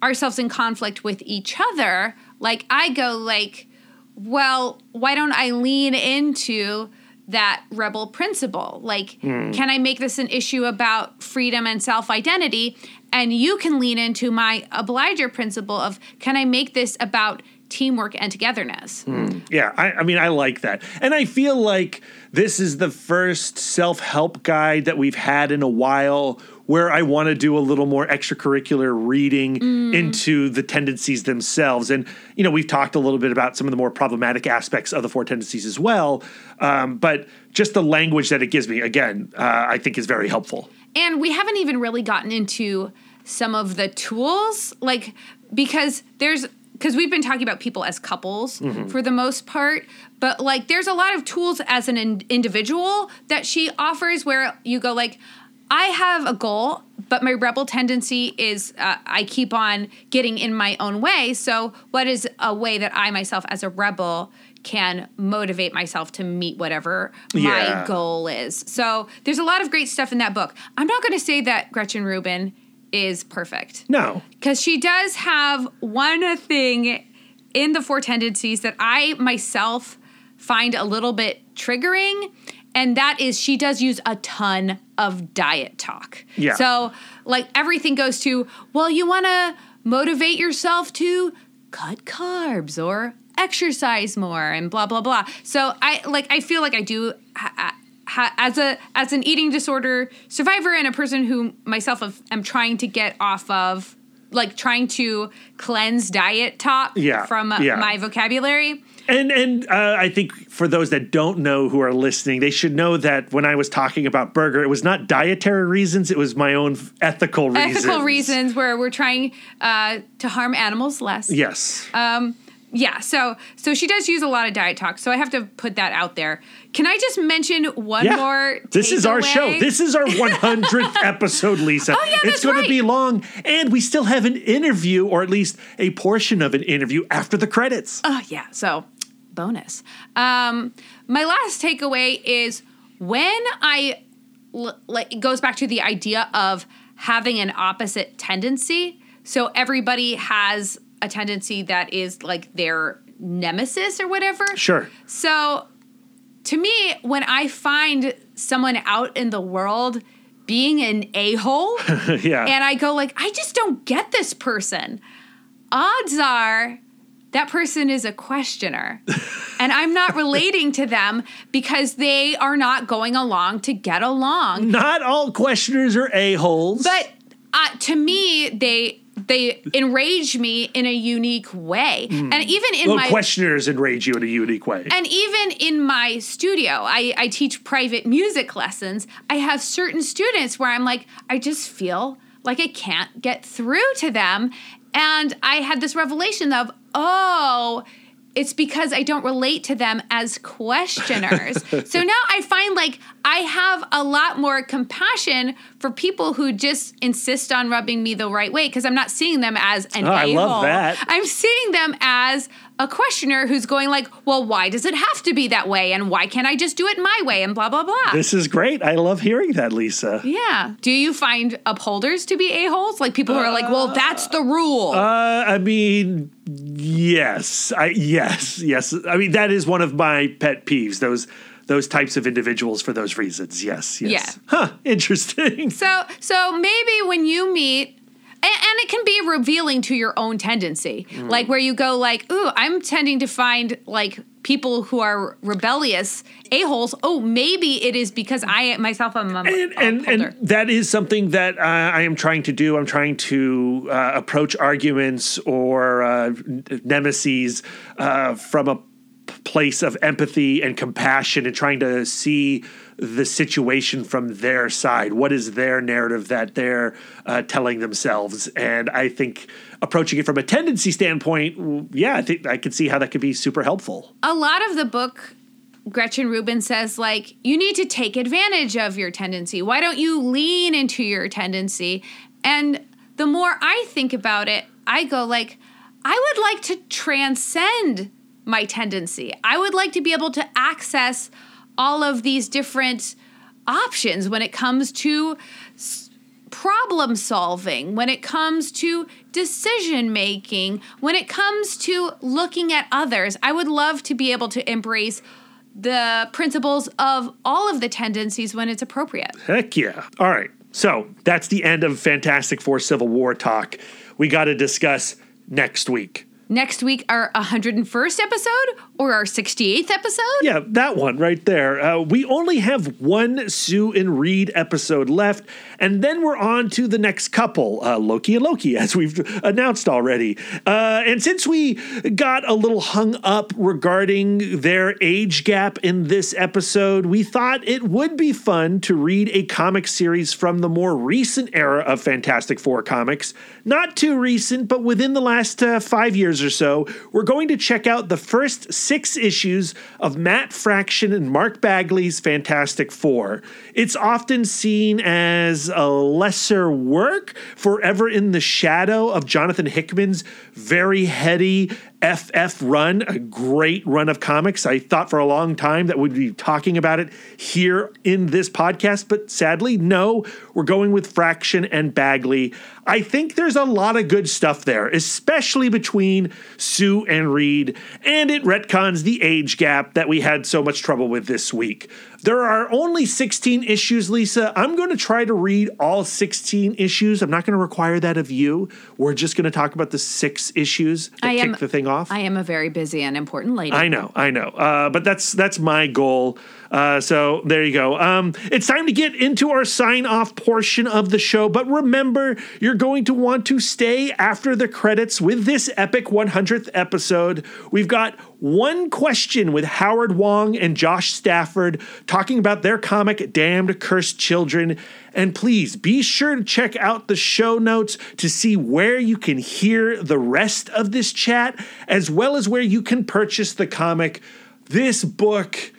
ourselves in conflict with each other, like I go like, well, why don't I lean into that rebel principle? Like, hmm. can I make this an issue about freedom and self identity? And you can lean into my obliger principle of can I make this about teamwork and togetherness? Hmm. Yeah, I, I mean, I like that. And I feel like this is the first self help guide that we've had in a while where I want to do a little more extracurricular reading into the tendencies themselves. And, you know, we've talked a little bit about some of the more problematic aspects of the four tendencies as well. Um, but just the language that it gives me, again, uh, I think is very helpful. And we haven't even really gotten into some of the tools, like because there's because we've been talking about people as couples for the most part, but like there's a lot of tools as an in- individual that she offers where you go like, I have a goal, but my rebel tendency is uh, I keep on getting in my own way. So, what is a way that I myself, as a rebel, can motivate myself to meet whatever Yeah. my goal is? So, there's a lot of great stuff in that book. I'm not going to say that Gretchen Rubin is perfect No. because she does have one thing in the four tendencies that I myself find a little bit triggering, and that is she does use a ton of diet talk. Yeah. So, like, everything goes to, well, you want to motivate yourself to cut carbs or exercise more and blah blah blah. So I like I feel like I do ha- as a as an eating disorder survivor and a person who myself have, am trying to get off of like trying to cleanse diet talk Yeah, from yeah. my vocabulary. And and uh, I think for those that don't know who are listening, they should know that when I was talking about burger, it was not dietary reasons; it was my own ethical reasons. Ethical reasons where we're trying uh, to harm animals less. Yes. Um, yeah, so so she does use a lot of diet talk, so I have to put that out there. Can I just mention one yeah. more? This is our takeaway? show. This is our 100th episode, Lisa. Oh, yeah, it's going right. to be long, and we still have an interview, or at least a portion of an interview after the credits. Oh yeah, so bonus. Um, my last takeaway is when I like it goes back to the idea of having an opposite tendency. So everybody has a tendency that is like their nemesis or whatever. Sure. So to me, when I find someone out in the world being an a-hole, yeah. and I go like, I just don't get this person. Odds are that person is a questioner. and I'm not relating to them because they are not going along to get along. not all questioners are a-holes. But uh, to me, they they enrage me in a unique way. And even in well, my questioners enrage you in a unique way. and even in my studio, I, I teach private music lessons. I have certain students where I'm like, I just feel like I can't get through to them. And I had this revelation of, oh, it's because I don't relate to them as questioners. so now I find like I have a lot more compassion for people who just insist on rubbing me the right way because I'm not seeing them as an Oh, I love that. I'm seeing them as a questioner who's going like, well, why does it have to be that way? And why can't I just do it my way? And blah, blah, blah. this is great. I love hearing that, Lisa. yeah. Do you find upholders to be a-holes? Like people who are like, well, that's the rule. Uh, I mean, yes, I yes, yes. I mean, that is one of my pet peeves. Those those types of individuals for those reasons. Yes, yes. Yeah. Huh. Interesting. so so maybe when you meet and, and it can be revealing to your own tendency. Mm. Like where you go like, ooh, I'm tending to find like people who are rebellious a-holes. Oh, maybe it is because I myself am a and, and, and that is something that uh, I am trying to do. I'm trying to uh, approach arguments or uh, nemesis uh, from a place of empathy and compassion and trying to see the situation from their side. What is their narrative that they're uh, telling themselves? And I think approaching it from a tendency standpoint, yeah, I think I could see how that could be super helpful. a lot of the book Gretchen Rubin says like you need to take advantage of your tendency. Why don't you lean into your tendency? And the more I think about it, I go like I would like to transcend my tendency. I would like to be able to access all of these different options when it comes to problem solving, when it comes to decision making, when it comes to looking at others. I would love to be able to embrace the principles of all of the tendencies when it's appropriate. Heck yeah. All right. So that's the end of Fantastic Four Civil War talk. We got to discuss next week. Next week, our 101st episode or our 68th episode? Yeah, that one right there. Uh, we only have one Sue and Reed episode left, and then we're on to the next couple, uh, Loki and Loki, as we've announced already. Uh, and since we got a little hung up regarding their age gap in this episode, we thought it would be fun to read a comic series from the more recent era of Fantastic Four comics. Not too recent, but within the last uh, five years or so, we're going to check out the first six issues of Matt Fraction and Mark Bagley's Fantastic Four. It's often seen as a lesser work, forever in the shadow of Jonathan Hickman's very heady FF run, a great run of comics. I thought for a long time that we'd be talking about it here in this podcast, but sadly, no, we're going with Fraction and Bagley. I think there's a lot of good stuff there, especially between Sue and Reed, and it retcons the age gap that we had so much trouble with this week. There are only 16 issues, Lisa. I'm going to try to read all 16 issues. I'm not going to require that of you. We're just going to talk about the six issues that I kick am- the thing off. I am a very busy and important lady. I know, I know, uh, but that's that's my goal. Uh, so there you go. Um, it's time to get into our sign off portion of the show. But remember, you're going to want to stay after the credits with this epic 100th episode. We've got one question with Howard Wong and Josh Stafford talking about their comic Damned Cursed Children. And please be sure to check out the show notes to see where you can hear the rest of this chat, as well as where you can purchase the comic. This book.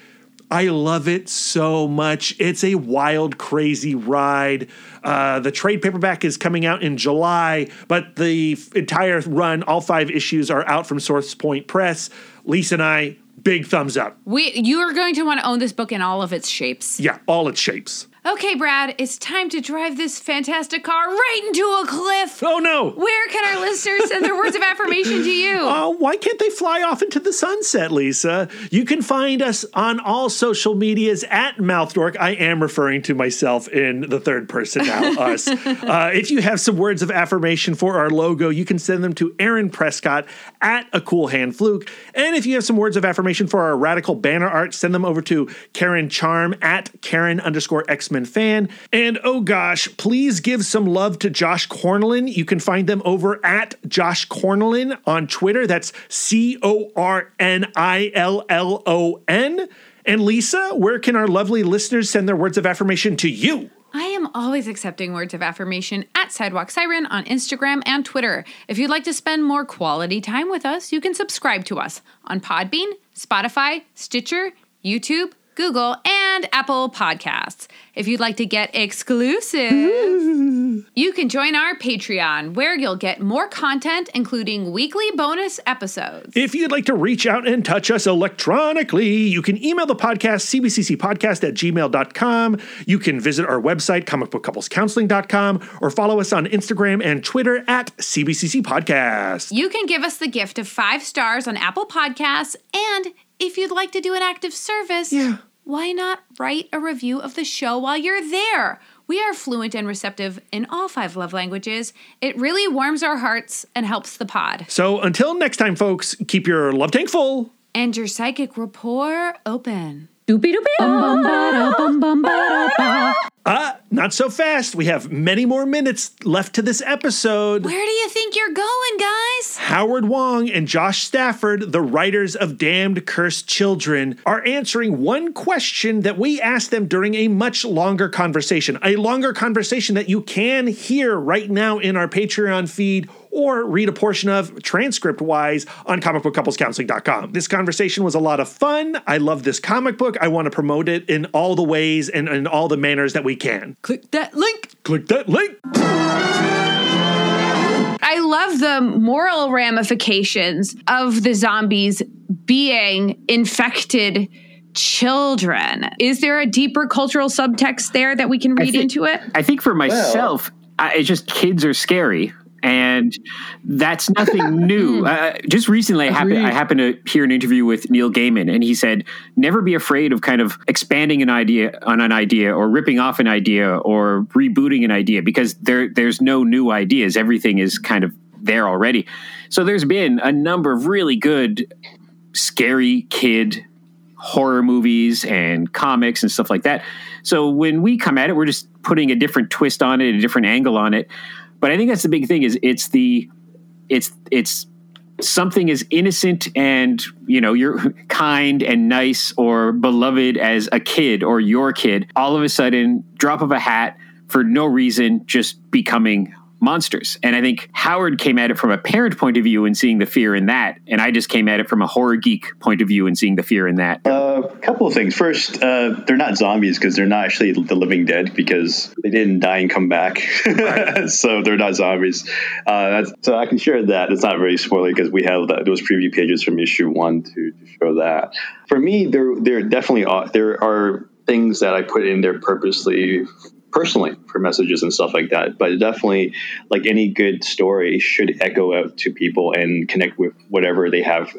I love it so much. It's a wild, crazy ride. Uh, the trade paperback is coming out in July, but the f- entire run, all five issues, are out from Source Point Press. Lisa and I, big thumbs up. We, you are going to want to own this book in all of its shapes. Yeah, all its shapes. Okay, Brad, it's time to drive this fantastic car right into a cliff. Oh no! Where can our listeners send their words of affirmation to you? Uh, why can't they fly off into the sunset, Lisa? You can find us on all social medias at Mouthdork. I am referring to myself in the third person now, us. Uh, if you have some words of affirmation for our logo, you can send them to Aaron Prescott at A Cool Hand Fluke. And if you have some words of affirmation for our radical banner art, send them over to Karen Charm at Karen underscore X Men fan. And oh gosh, please give some love to Josh Cornillon. You can find them over at Josh Cornillon on Twitter. That's C O R N I L L O N. And Lisa, where can our lovely listeners send their words of affirmation to you? I am always accepting words of affirmation at Sidewalk Siren on Instagram and Twitter. If you'd like to spend more quality time with us, you can subscribe to us on Podbean, Spotify, Stitcher, YouTube, Google, and Apple Podcasts. If you'd like to get exclusive, you can join our Patreon, where you'll get more content, including weekly bonus episodes. If you'd like to reach out and touch us electronically, you can email the podcast, cbccpodcast at gmail.com. You can visit our website, comicbookcouplescounseling.com, or follow us on Instagram and Twitter at CBCC Podcast. You can give us the gift of five stars on Apple Podcasts, and if you'd like to do an active service, Yeah. why not write a review of the show while you're there? We are fluent and receptive in all five love languages. It really warms our hearts and helps the pod. So until next time, folks, keep your love tank full. And your psychic rapport open. Doopy doopy bum bum ba bum bum ba ba. Uh, not so fast. We have many more minutes left to this episode. Where do you think you're going, guys? Howard Wong and Josh Stafford, the writers of Damned Cursed Children, are answering one question that we asked them during a much longer conversation. A longer conversation that you can hear right now in our Patreon feed or read a portion of transcript wise on comicbookcouplescounseling.com. This conversation was a lot of fun. I love this comic book. I want to promote it in all the ways and in all the manners that we can. Click that link. Click that link. I love the moral ramifications of the zombies being infected children. Is there a deeper cultural subtext there that we can read thi- into it? I think for myself, I, it's just kids are scary. And that's nothing new. Uh, just recently, I happened, I happened to hear an interview with Neil Gaiman, and he said, "Never be afraid of kind of expanding an idea on an idea, or ripping off an idea, or rebooting an idea, because there there's no new ideas. Everything is kind of there already." So there's been a number of really good, scary kid horror movies and comics and stuff like that. So when we come at it, we're just putting a different twist on it, a different angle on it. But I think that's the big thing is it's the it's it's something as innocent and you know you're kind and nice or beloved as a kid or your kid all of a sudden drop of a hat for no reason just becoming monsters. And I think Howard came at it from a parent point of view and seeing the fear in that. And I just came at it from a horror geek point of view and seeing the fear in that. A uh, couple of things. First, uh, they're not zombies because they're not actually the living dead because they didn't die and come back. so they're not zombies. Uh, so I can share that. It's not very spoiler because we have those preview pages from issue one to, to show that. For me, there, there definitely are, there are things that I put in there purposely personally for messages and stuff like that. But definitely, like any good story, should echo out to people and connect with whatever they have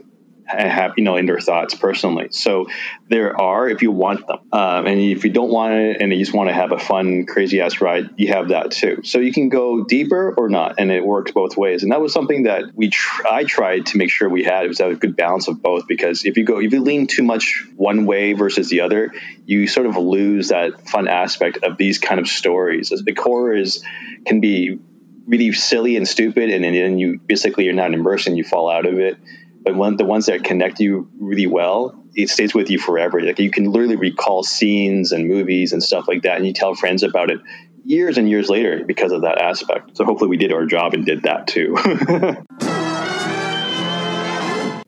have you know in their thoughts personally. So there are if you want them, um, and if you don't want it and you just want to have a fun crazy ass ride, you have that too. So you can go deeper or not, and it works both ways. And that was something that we tr- I tried to make sure we had it was a good balance of both because if you go if you lean too much one way versus the other, you sort of lose that fun aspect of these kind of stories. As the core is can be really silly and stupid, and then you basically you're not immersed and you fall out of it but one the ones that connect you really well it stays with you forever like you can literally recall scenes and movies and stuff like that and you tell friends about it years and years later because of that aspect so hopefully we did our job and did that too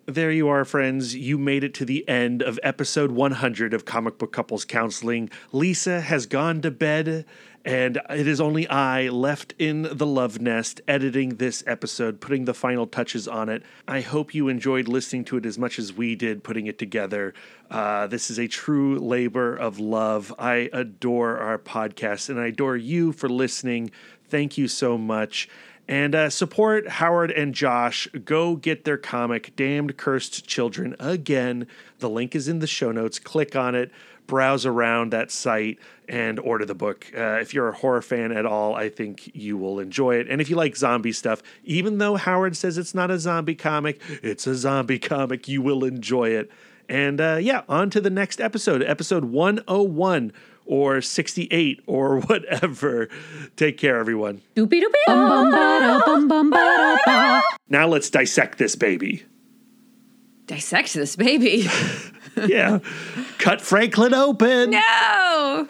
There you are, friends. You made it to the end of episode 100 of Comic Book Couples Counseling. Lisa has gone to bed, and it is only I left in the love nest editing this episode, putting the final touches on it. I hope you enjoyed listening to it as much as we did putting it together. Uh, this is a true labor of love. I adore our podcast, and I adore you for listening. Thank you so much. And uh, support Howard and Josh. Go get their comic, Damned Cursed Children, again. The link is in the show notes. Click on it, browse around that site, and order the book. Uh, if you're a horror fan at all, I think you will enjoy it. And if you like zombie stuff, even though Howard says it's not a zombie comic, it's a zombie comic. You will enjoy it. And uh, yeah, on to the next episode, episode 101 or 68 or whatever. Take care, everyone. Doopy doopy. Bum, bum, ba, bum, bum, ba, ba. Now let's dissect this baby. Dissect this baby. Yeah. Cut Franklin open. no.